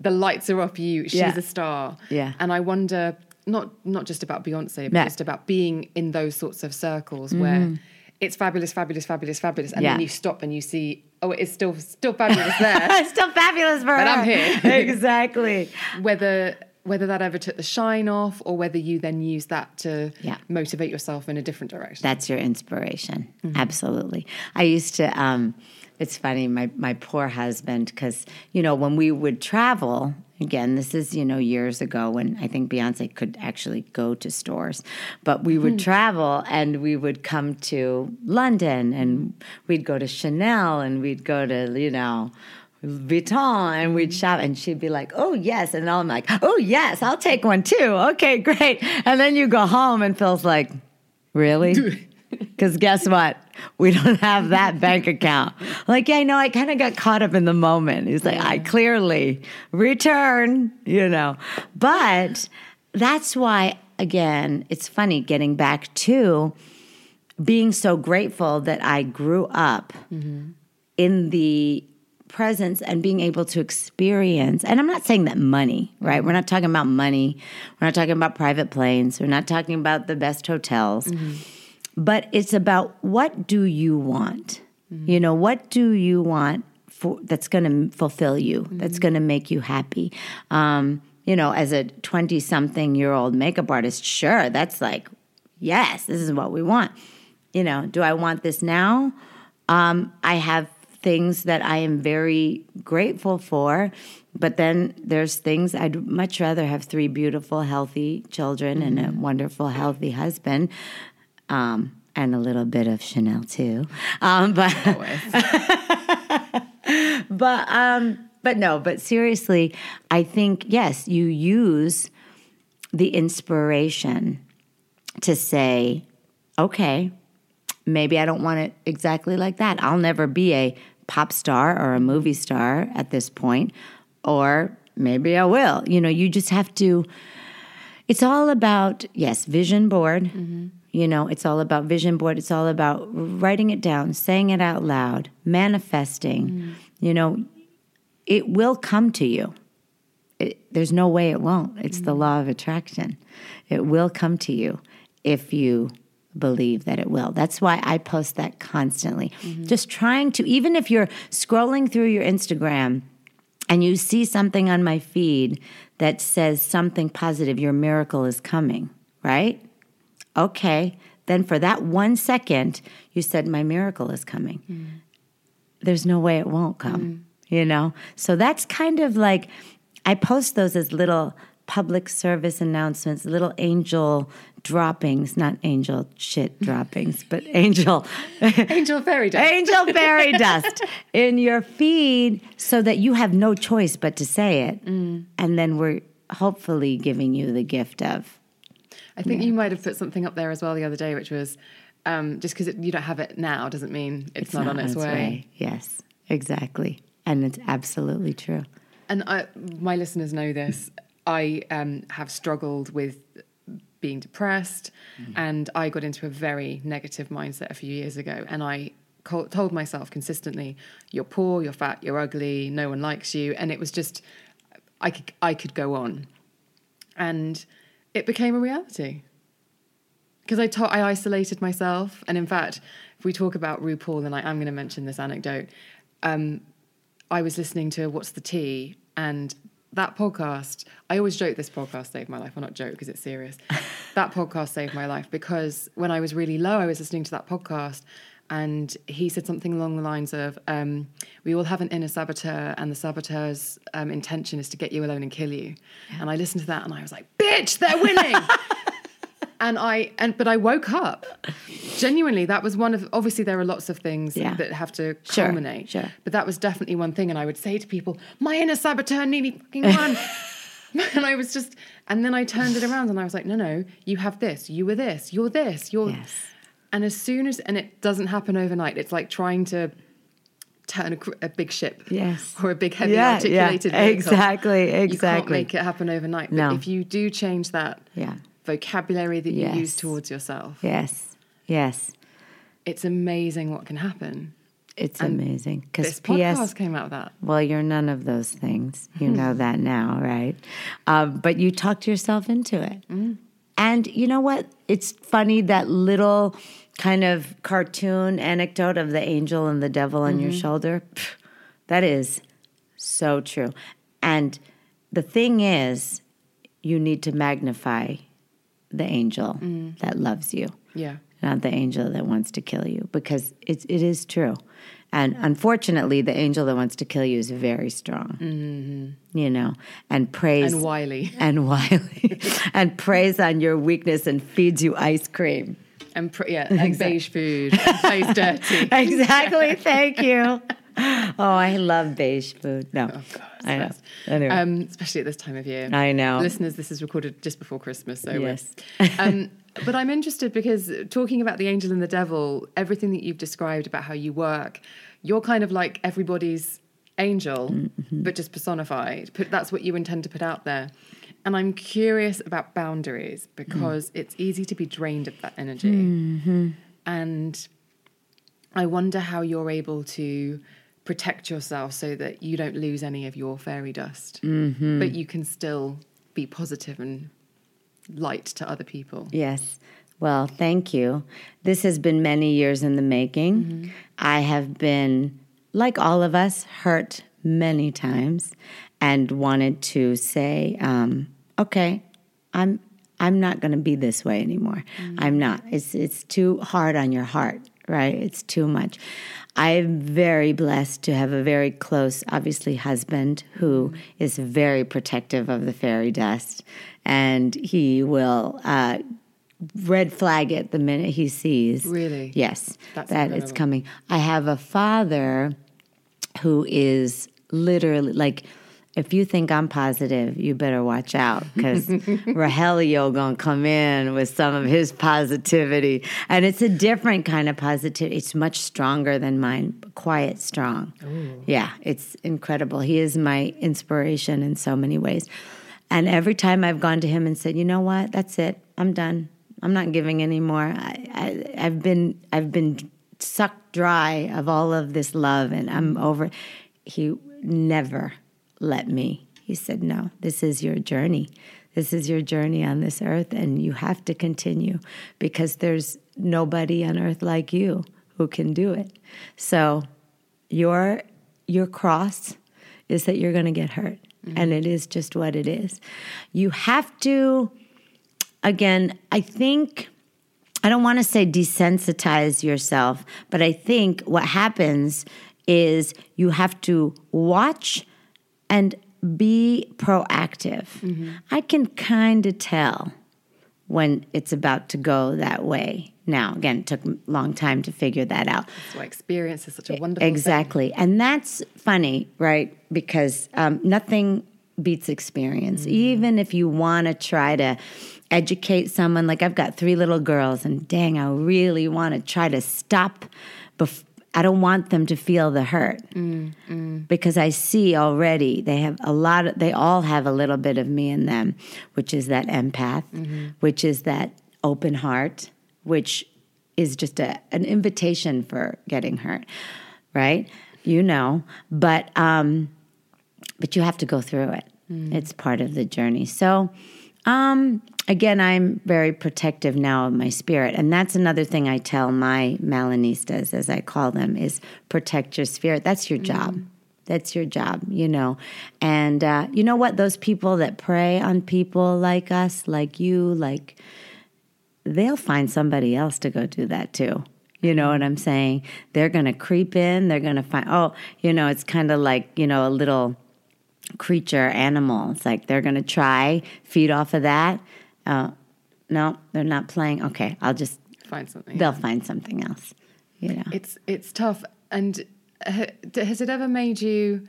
the lights are off you. She's Yeah. a star. Yeah. And I wonder, not not just about Beyonce, but Yeah. just about being in those sorts of circles Mm-hmm. where it's fabulous, fabulous, fabulous, fabulous, and Yeah. then you stop and you see, oh, it's still still fabulous there. It's still fabulous for But her. I'm here. exactly. whether whether that ever took the shine off, or whether you then use that to Yeah. motivate yourself in a different direction. That's your inspiration. Absolutely. I used to, um, it's funny, my, my poor husband, because, you know, when we would travel, again, this is, you know, years ago when I think Beyonce could actually go to stores, but we would travel and we would come to London and we'd go to Chanel and we'd go to, you know, Vuitton and we'd shop and she'd be like, oh yes. And I'm like, oh yes, I'll take one too. Okay, great. And then you go home and Phil's like, really? Because guess what? We don't have that bank account. Like, yeah, I know. I kind of got caught up in the moment. He's like, I clearly return, you know. But that's why, again, it's funny getting back to being so grateful that I grew up mm-hmm. in the presence and being able to experience and i'm not saying that money right? We're not talking about money. We're not talking about private planes. We're not talking about the best hotels. But it's about what do you want? You know what do you want for that's going to fulfill you that's going to make you happy? Um, you know as a 20 something year old makeup artist sure that's like yes this is what we want. You know do i want this now? Um, i have things that i am very grateful for but then there's things i'd much rather have three beautiful healthy children and a wonderful healthy husband um, and a little bit of chanel too. Um, but but um but no but seriously i think yes you use the inspiration to say okay maybe i don't want it exactly like that. I'll never be a pop star or a movie star at this point or maybe i will. You know you just have to it's all about yes vision board. Mm-hmm. You know it's all about vision board. It's all about writing it down saying it out loud manifesting. Mm-hmm. You know it will come to you. It, there's no way it won't. It's the mm-hmm. law of attraction. It will come to you if you believe that it will that's why i post that constantly mm-hmm. just trying to even if you're scrolling through your instagram and you see something on my feed that says something positive, your miracle is coming, right? Okay, then for that one second, you said, My miracle is coming. Mm. There's no way it won't come, mm. you know? So that's kind of like, I post those as little public service announcements, little angel droppings, not angel shit droppings, but angel. Angel fairy dust. angel fairy dust in your feed so that you have no choice but to say it. And then we're hopefully giving you the gift of. I think you might have put something up there as well the other day, which was um, just because you don't have it now doesn't mean it's, not, on its, way. Yes, exactly. And it's absolutely true. And I, my listeners know this. I um, have struggled with being depressed, and I got into a very negative mindset a few years ago. And I told myself consistently, "You're poor, you're fat, you're ugly, no one likes you," and it was just, I could I could go on, and it became a reality because I ta- I isolated myself, and in fact, if we talk about RuPaul, and I am going to mention this anecdote. Um, I was listening to What's the Tee, and that podcast. I always joke this podcast saved my life. Well, not joke because it's serious. that podcast saved my life because when I was really low, I was listening to that podcast. And he said something along the lines of, um, "We all have an inner saboteur, and the saboteur's um, intention is to get you alone and kill you." And I listened to that, and I was like, "Bitch, they're winning!" and I and but I woke up. Genuinely, that was one of. Obviously, there are lots of things Yeah. that have to Sure, culminate. sure. But that was definitely one thing. And I would say to people, my inner saboteur nearly fucking won. and I was just, and then I turned it around and I was like, no, no, you have this, you were this, you're this, you're. Yes. And as soon as, and it doesn't happen overnight, it's like trying to turn a, a big ship. Yes. Or a big, heavy, Yeah, yeah, articulated vehicle. exactly, exactly. You can't make it happen overnight. But No. if you do change that Yeah. Vocabulary that you Yes. use towards yourself, Yes. Yes. it's amazing what can happen. It's And amazing. Because This P.S. podcast came out of that. Well, you're none of those things. You hmm. know that now, right? Um, but you talked yourself into it. Mm. And you know what? It's funny that little kind of cartoon anecdote of the angel and the devil on your mm-hmm. shoulder. Pff, That is so true. And the thing is, you need to magnify the angel mm. that loves you. Yeah. not the angel that wants to kill you because it's it is true. And unfortunately the angel that wants to kill you is very strong. Mm-hmm. You know and prays And wily. and wily. And preys on your weakness and feeds you ice cream. And pr- yeah, like beige food, and plays dirty. exactly. Thank you oh i love beige food no i know anyway Um, especially at this time of year. I know. Listeners, this is recorded just before Christmas, so Yes. um, but I'm interested because talking about the angel and the devil, everything that you've described about how you work, you're kind of like everybody's angel, Mm-hmm. but just personified. But that's what you intend to put out there. And I'm curious about boundaries because it's easy to be drained of that energy. Mm-hmm. And I wonder how you're able to protect yourself so that you don't lose any of your fairy dust, Mm-hmm. but you can still be positive and light to other people. Yes. Well, thank you. This has been many years in the making. I have been, like all of us, hurt many times and wanted to say, um, okay, I'm I'm not going to be this way anymore. I'm not. It's it's too hard on your heart, right? It's too much. I'm very blessed to have a very close, obviously, husband who is very protective of the fairy dust, and he will uh, red flag it the minute he sees. Really? Yes, That's that it's coming. I have a father who is literally like, if you think I'm positive, you better watch out because Rahelio gonna come in with some of his positivity, and it's a different kind of positivity. It's much stronger than mine, quiet, strong. Yeah, it's incredible. He is my inspiration in so many ways, and every time I've gone to him and said, "You know what? That's it. I'm done. I'm not giving anymore. I, I, I've been, I've been." sucked dry of all of this love and I'm over. He never let me. He said, No, this is your journey. This is your journey on this earth, and you have to continue because there's nobody on earth like you who can do it. So, your your cross is that you're going to get hurt, mm-hmm. and it is just what it is. You have to, again, I think. I don't want to say desensitize yourself, but I think what happens is you have to watch and be proactive. I can kind of tell when it's about to go that way. Now, again, it took a long time to figure that out. That's why experience is such a wonderful thing. Exactly. And that's funny, right? Because um, nothing beats experience. Mm. Even if you want to try to educate someone, like I've got three little girls, and dang, I really want to try to stop. Bef- I don't want them to feel the hurt Mm, because I see already they have a lot of, they all have a little bit of me in them, which is that empath, Mm-hmm. which is that open heart, which is just a, an invitation for getting hurt, right? You know, but um, but you have to go through it. It's part of the journey. So, um, again, I'm very protective now of my spirit, and that's another thing I tell my Mallynistas, as I call them, is protect your spirit. That's your job. That's your job, you know. And uh, you know what? Those people that prey on people like us, like you, like they'll find somebody else to go do that too. You know what I'm saying? They're going to creep in. They're going to find, oh, you know, it's kind of like, you know, a little creature, animal. It's like they're going to try, feed off of that. Uh, no, they're not playing. Okay, I'll just, Find something. they'll find something else. You know? It's it's tough. And ha- has it ever made you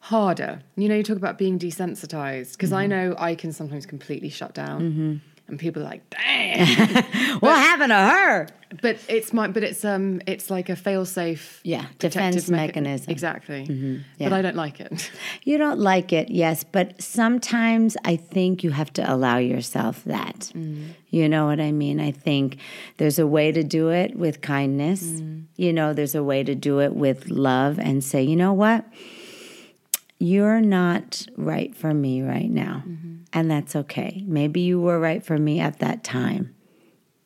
harder? You know, you talk about being desensitized because I know I can sometimes completely shut down, and people are like, "Damn!" what happened to her? but it's my, but it's um, it's like a fail-safe, Yeah, defense mecha- mechanism. Exactly. Mm-hmm. yeah. But I don't like it. You don't like it, yes, but sometimes I think you have to allow yourself that. Mm. You know what I mean? I think there's a way to do it with kindness. Mm. You know, there's a way to do it with love and say, you know what? You're not right for me right now. Mm-hmm. and that's okay. Maybe you were right for me at that time.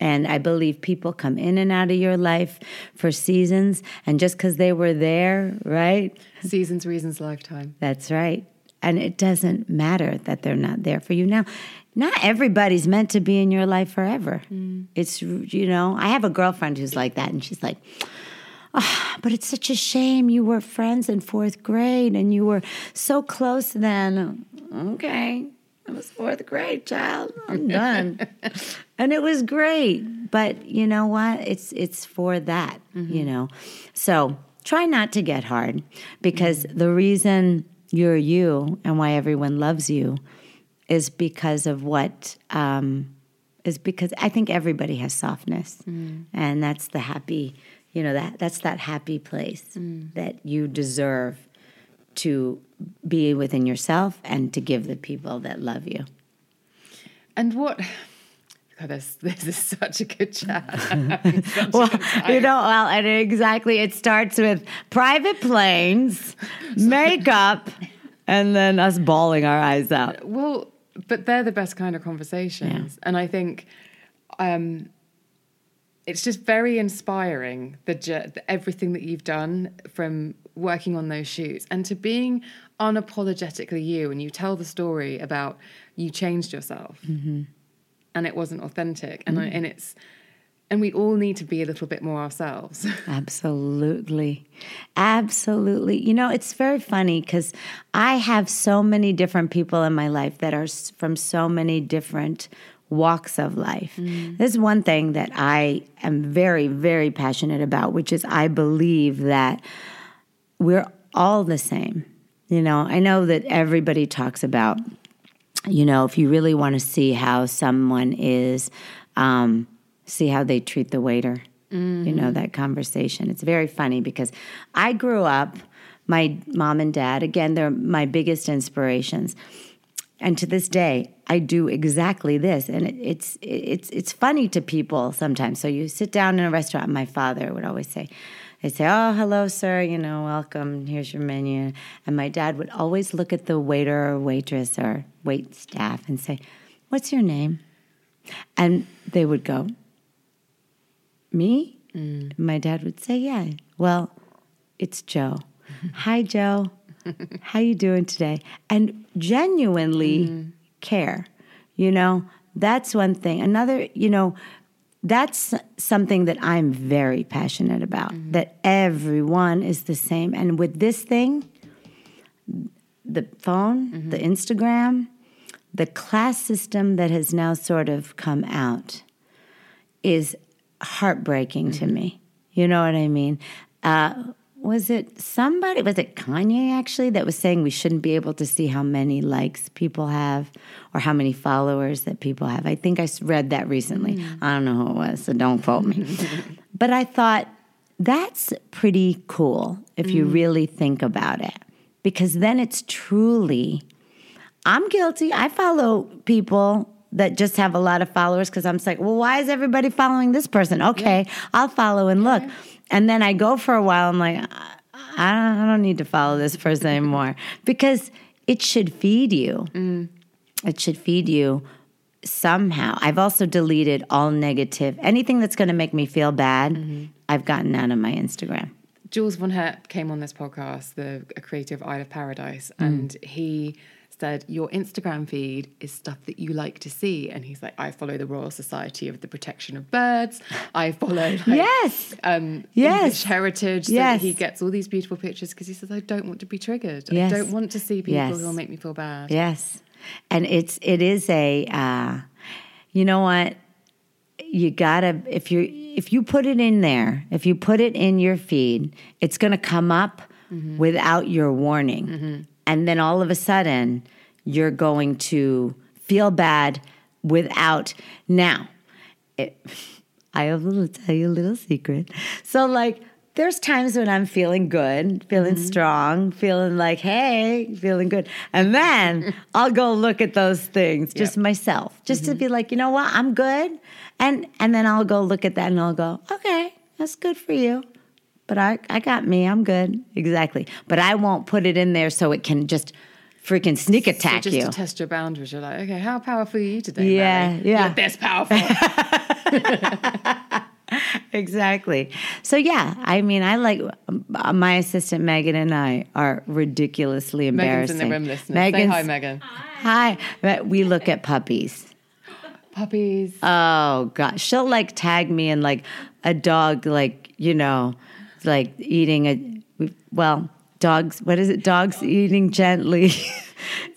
And I believe people come in and out of your life for seasons, and just because they were there, right? Seasons, reasons, lifetime. That's right. And it doesn't matter that they're not there for you now. Not everybody's meant to be in your life forever. Mm. It's, you know, I have a girlfriend who's like that, and she's like, oh, but it's such a shame you were friends in fourth grade and you were so close then. Okay, it was fourth grade, child. I'm done. and it was great. But you know what? It's it's for that, you mm-hmm. know. So try not to get hard because mm-hmm. the reason you're you and why everyone loves you is because of what um, is because I think everybody has softness, mm. and that's the happy, you know that that's that happy place that you deserve to be within yourself and to give the people that love you. And what? God, this this is such a good chat. Well, you know, well, and exactly, it starts with private planes, makeup, and then us bawling our eyes out. Well, but they're the best kind of conversations, and I think um, it's just very inspiring the, everything that you've done from working on those shoots and to being unapologetically you. And you tell the story about you changed yourself, mm-hmm. and it wasn't authentic, and I, mm. and it's and we all need to be a little bit more ourselves. Absolutely. Absolutely. You know, it's very funny because I have so many different people in my life that are from so many different walks of life. There's one thing that I am very, very passionate about, which is I believe that we're all the same. You know, I know that everybody talks about, you know, if you really want to see how someone is, um, see how they treat the waiter. You know, that conversation. It's very funny because I grew up, my mom and dad, again, they're my biggest inspirations. And to this day, I do exactly this, and it, it's it's it's funny to people sometimes. So you sit down in a restaurant. My father would always say, "They'd say, oh, hello, sir. You know, welcome. Here's your menu." And my dad would always look at the waiter or waitress or wait staff and say, "What's your name?" And they would go, "Me?" Mm. My dad would say, "Yeah." Well, it's Joe. Hi, Joe. How you doing today? And genuinely mm-hmm. care. You know, that's one thing. Another, you know, that's something that I'm very passionate about. Mm-hmm. That everyone is the same. And with this thing, the phone, mm-hmm. the Instagram, the class system that has now sort of come out is heartbreaking to me. You know what I mean? Uh, was it somebody, was it Kanye actually, that was saying we shouldn't be able to see how many likes people have or how many followers that people have? I think I read that recently. Mm. I don't know who it was, so don't quote me. but I thought that's pretty cool if you mm. really think about it, because then it's truly I'm guilty. I follow people that just have a lot of followers because I'm just like, well, why is everybody following this person? Okay, I'll follow and look. And then I go for a while. I'm like, I don't, I don't need to follow this person anymore because it should feed you. Mm. It should feed you somehow. I've also deleted all negative, anything that's going to make me feel bad. Mm-hmm. I've gotten out of my Instagram. Jules Von Hep came on this podcast, the a creator of Isle of Paradise, mm. and he said, Your Instagram feed is stuff that you like to see. And he's like, I follow the Royal Society of the Protection of Birds. I follow like, Yes. um, Yes. English heritage. So Yes. he gets all these beautiful pictures because he says, I don't want to be triggered. Yes. I don't want to see people Yes. who will make me feel bad. Yes, and it's it is a, uh, you know what, you gotta if you if you put it in there, if you put it in your feed, it's gonna come up without your warning, and then all of a sudden you're going to feel bad without now. It, I will tell you a little secret. So, like, there's times when I'm feeling good, feeling mm-hmm. strong, feeling like, hey, feeling good. And then I'll go look at those things, just myself, just to mm-hmm. be like, you know what, I'm good. And and then I'll go look at that and I'll go, okay, that's good for you. But I, I got me, I'm good. Exactly. But I won't put it in there so it can just freaking sneak So attack just you. Just to test your boundaries, you're like, okay, how powerful are you today? Yeah, Mary? yeah. You're this powerful. exactly. So yeah, I mean, I like uh, my assistant Megan and I are ridiculously embarrassing. Megan's in the room listening. Say hi, Megan. Hi. We look at puppies. Puppies. Oh god, she'll like tag me in like a dog, like you know, like eating a well, dogs. What is it? Dogs eating gently.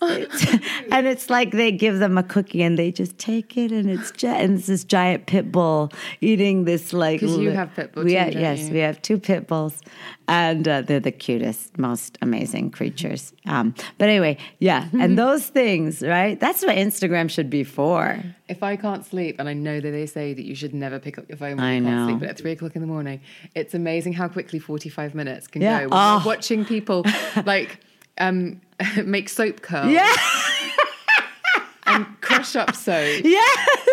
And it's like they give them a cookie and they just take it and it's gi- and it's this giant pit bull eating this like 'Cause you li- have pit bulls. we too, ha- don't yes you? we have two pit bulls and uh, they're the cutest most amazing creatures um, but anyway yeah and those things right that's what Instagram should be for If I can't sleep, and I know that they say that you should never pick up your phone when I you can't know. sleep, but at three o'clock in the morning, it's amazing how quickly 45 minutes can Yeah. go. When Oh. watching people like um, make soap curls yeah. and crush up soap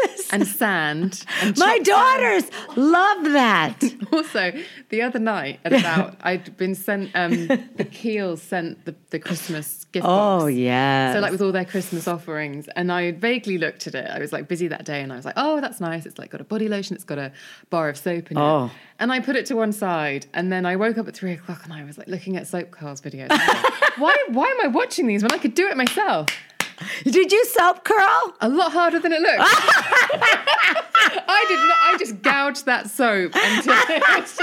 yes and sand. And My daughters love that. Also, the other night at about, I'd been sent, um, the Kiehl's sent the, the Christmas gift box. Oh yeah. So like with all their Christmas offerings, and I vaguely looked at it. I was like busy that day, and I was like, "Oh, that's nice. It's like got a body lotion. It's got a bar of soap in Oh. it." And I put it to one side, and then I woke up at three o'clock, and I was like looking at soap curls videos. Like, why? Why am I watching these when I could do it myself? Did you soap curl? A lot harder than it looks. I did not. I just gouged that soap until it just,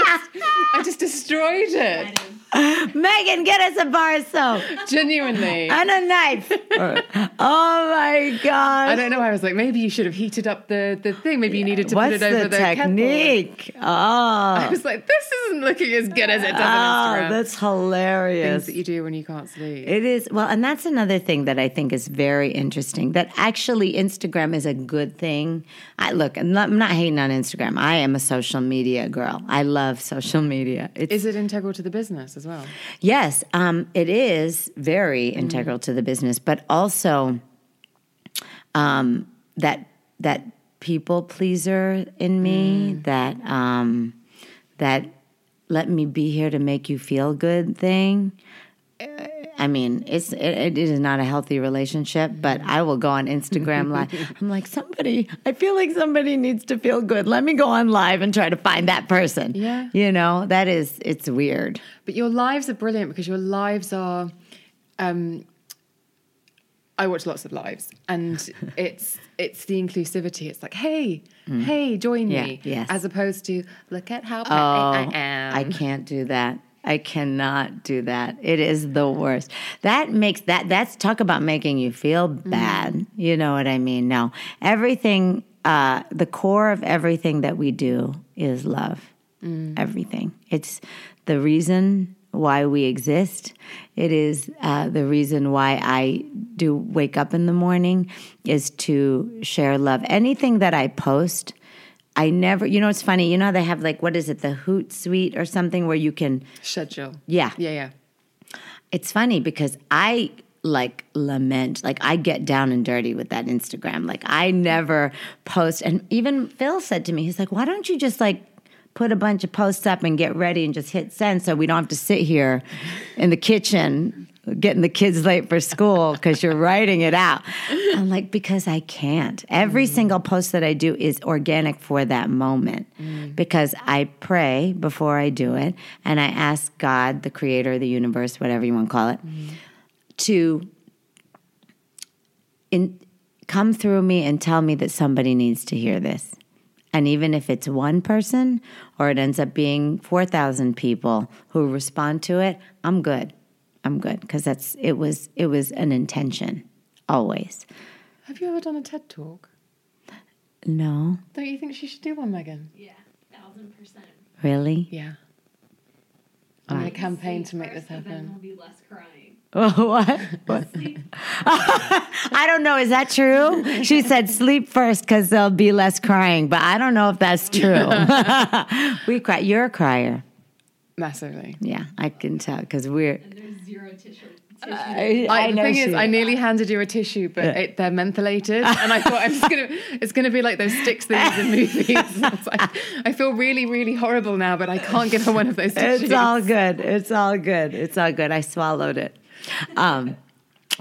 I just destroyed it. Megan, get us a bar of soap Genuinely. and a knife. oh my gosh. I don't know. I was like, maybe you should have heated up the, the thing. Maybe you needed to What's put it over the the, kettle. technique? I Oh. was like, this isn't looking as good as it does Oh, on ah, Instagram. that's Things hilarious. that you do when you can't sleep. It is well, and that's another thing that I think is very interesting. That actually Instagram is a good thing. I look, I'm not, I'm not hating on Instagram. I am a social media girl. I love social media. It's Is it integral to the business as well? Yes, um, it is very integral to the business, but also um, that that people pleaser in me that um, that let me be here to make you feel good thing. I mean, it's it, it is not a healthy relationship, but I will go on Instagram live. I'm like, somebody, I feel like somebody needs to feel good. Let me go on live and try to find that person. Yeah. You know, that is, it's weird. But your lives are brilliant because your lives are. Um, I watch lots of lives, and it's it's the inclusivity. It's like, hey, hey, join Mm. Yeah, me, yes. as opposed to look at how Oh, I am. I can't do that. I cannot do that. It is the worst. That makes that that's talk about making you feel bad. You know what I mean? No. Everything uh the core of everything that we do is love. Everything. It's the reason why we exist. It is uh, the reason why I do wake up in the morning is to share love. Anything that I post, I never, you know, it's funny. You know, they have like, what is it, the Hootsuite or something where you can, Schedule. Yeah. yeah, yeah. it's funny because I like lament, like I get down and dirty with that Instagram. Like I never post. And even Phil said to me, he's like, why don't you just like, Put a bunch of posts up and get ready and just hit send so we don't have to sit here in the kitchen getting the kids late for school because you're writing it out. I'm like, because I can't. Every mm. single post that I do is organic for that moment mm. because I pray before I do it and I ask God, the creator of the universe, whatever you want to call it, mm. to in, come through me and tell me that somebody needs to hear this. And even if it's one person or it ends up being 4,000 people who respond to it, I'm good. I'm good because that's it was it was an intention always. Have you ever done a TED talk? No, Don't you think she should do one, Megan? Yeah, thousand percent. really? Yeah. I'm going to campaign to make this first, Then happen. there'll be less crying. Oh, what? what? I don't know. Is that true? She said sleep first because there'll be less crying, but I don't know if that's true. we cry. You're a crier. Massively. Yeah, I can tell because we're. And there's zero tissue. I, I, the thing she- is, I nearly handed you a tissue, but it, they're mentholated, and I thought I'm just gonna. It's gonna be like those sticks they use in movies. Like, I feel really, really horrible now, but I can't give her one of those tissues. It's all good. It's all good. It's all good. I swallowed it. Um,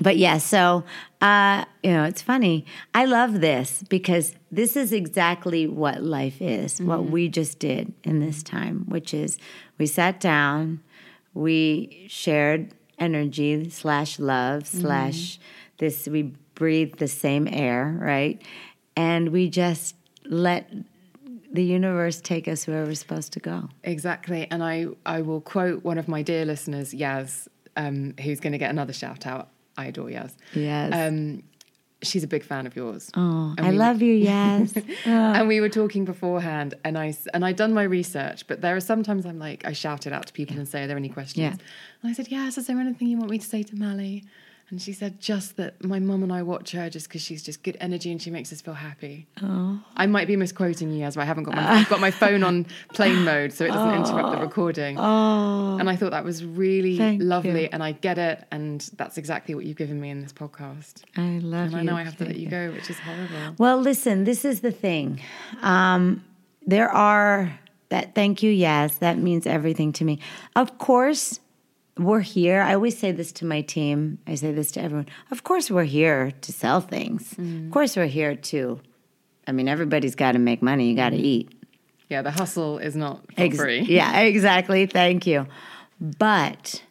but yeah, so uh, you know, it's funny. I love this because this is exactly what life is. What we just did in this time, which is we sat down, we shared energy slash love slash this. We breathe the same air, right? And we just let the universe take us where we're supposed to go. Exactly. And I, I will quote one of my dear listeners, Yaz, um, who's going to get another shout out. I adore Yaz. Yes. Um, she's a big fan of yours. oh, and I we- love you. Yes. And oh. we were talking beforehand, and I and I'd done my research, but there are sometimes I'm like I shout it out to people and say, "Are there any questions?" Yeah. And I said, "Yes. Is there anything you want me to say to Mally?" And she said, "Just that my mum and I watch her just because she's just good energy and she makes us feel happy." Oh. I might be misquoting you, as I haven't got my I've got my phone on plane mode, so it doesn't interrupt the recording. oh, And I thought that was really Thank lovely, you. and I get it, and that's exactly what you've given me in this podcast. I love you. And you. I know I have to let Thank you go, which is horrible. Well, listen, this is the thing. Um, there are that thank you, yes, that means everything to me. Of course, we're here. I always say this to my team. I say this to everyone. Of course, we're here to sell things. Of mm. course, we're here to. I mean, everybody's got to make money. You got to mm. eat. Yeah, the hustle is not for Ex- free. Yeah, exactly. Thank you. But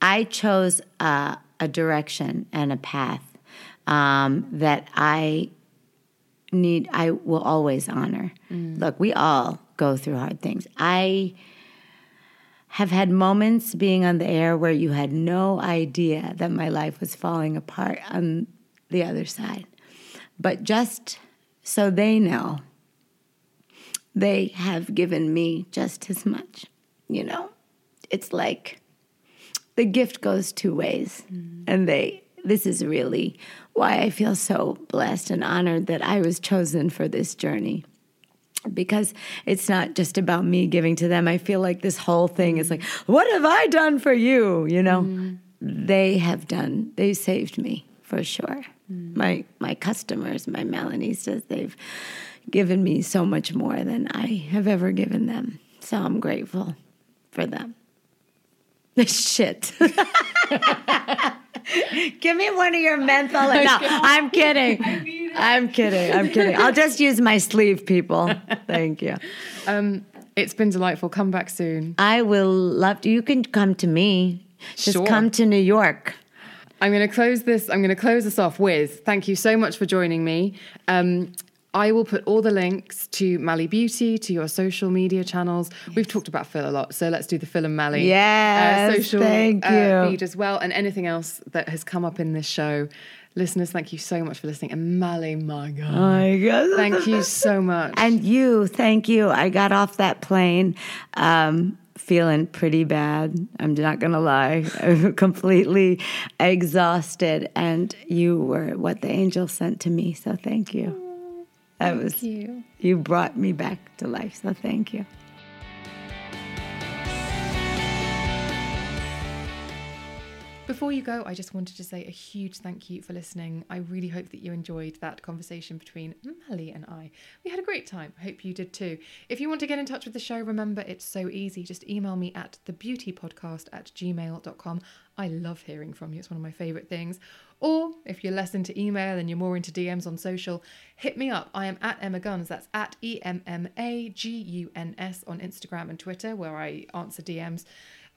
I chose a, a direction and a path um, that I need, I will always honor. Mm. Look, we all go through hard things. I have had moments being on the air where you had no idea that my life was falling apart on the other side. But just so they know, they have given me just as much. You know, it's like the gift goes two ways. Mm-hmm. And they, this is really why I feel so blessed and honored that I was chosen for this journey. Because it's not just about me giving to them. I feel like this whole thing is like, what have I done for you? You know, they have done, they saved me for sure. My my customers, my Mallynistas, they've given me so much more than I have ever given them. So I'm grateful for them. Shit. Give me one of your menthol. No, I'm kidding. I'm kidding. I'm kidding. I'll just use my sleeve, people. Thank you. Um, it's been delightful. Come back soon. I will love to. You can come to me. Just Sure. come to New York. I'm going to close this. I'm going to close this off with thank you so much for joining me. Um, I will put all the links to Mally Beauty, to your social media channels. We've talked about Phil a lot, so let's do the Phil and Mally Yes, social thank uh, feed as well, and anything else that has come up in this show. Listeners, thank you so much for listening. And Mally, my God, my God. thank you so much. And you, thank you. I got off that plane um, feeling pretty bad. I'm not going to lie. I'm completely exhausted. And you were what the angel sent to me. So thank you. That was, you. you brought me back to life. So thank you. Before you go, I just wanted to say a huge thank you for listening. I really hope that you enjoyed that conversation between Mally and I. We had a great time. I hope you did too. If you want to get in touch with the show, remember it's so easy. Just email me at thebeautypodcast at gmail.com. I love hearing from you, it's one of my favourite things. Or if you're less into email and you're more into DMs on social, hit me up. I am at Emma Guns. That's at E M M A G U N S on Instagram and Twitter, where I answer DMs.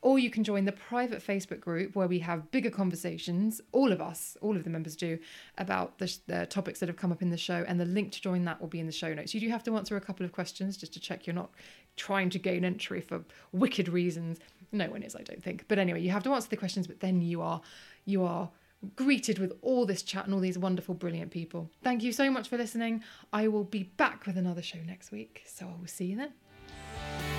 Or you can join the private Facebook group where we have bigger conversations, all of us, all of the members do, about the, the topics that have come up in the show. And the link to join that will be in the show notes. You do have to answer a couple of questions just to check you're not trying to gain entry for wicked reasons. No one is, I don't think. But anyway, you have to answer the questions, but then you are you are greeted with all this chat and all these wonderful, brilliant people. Thank you so much for listening. I will be back with another show next week. So I will see you then.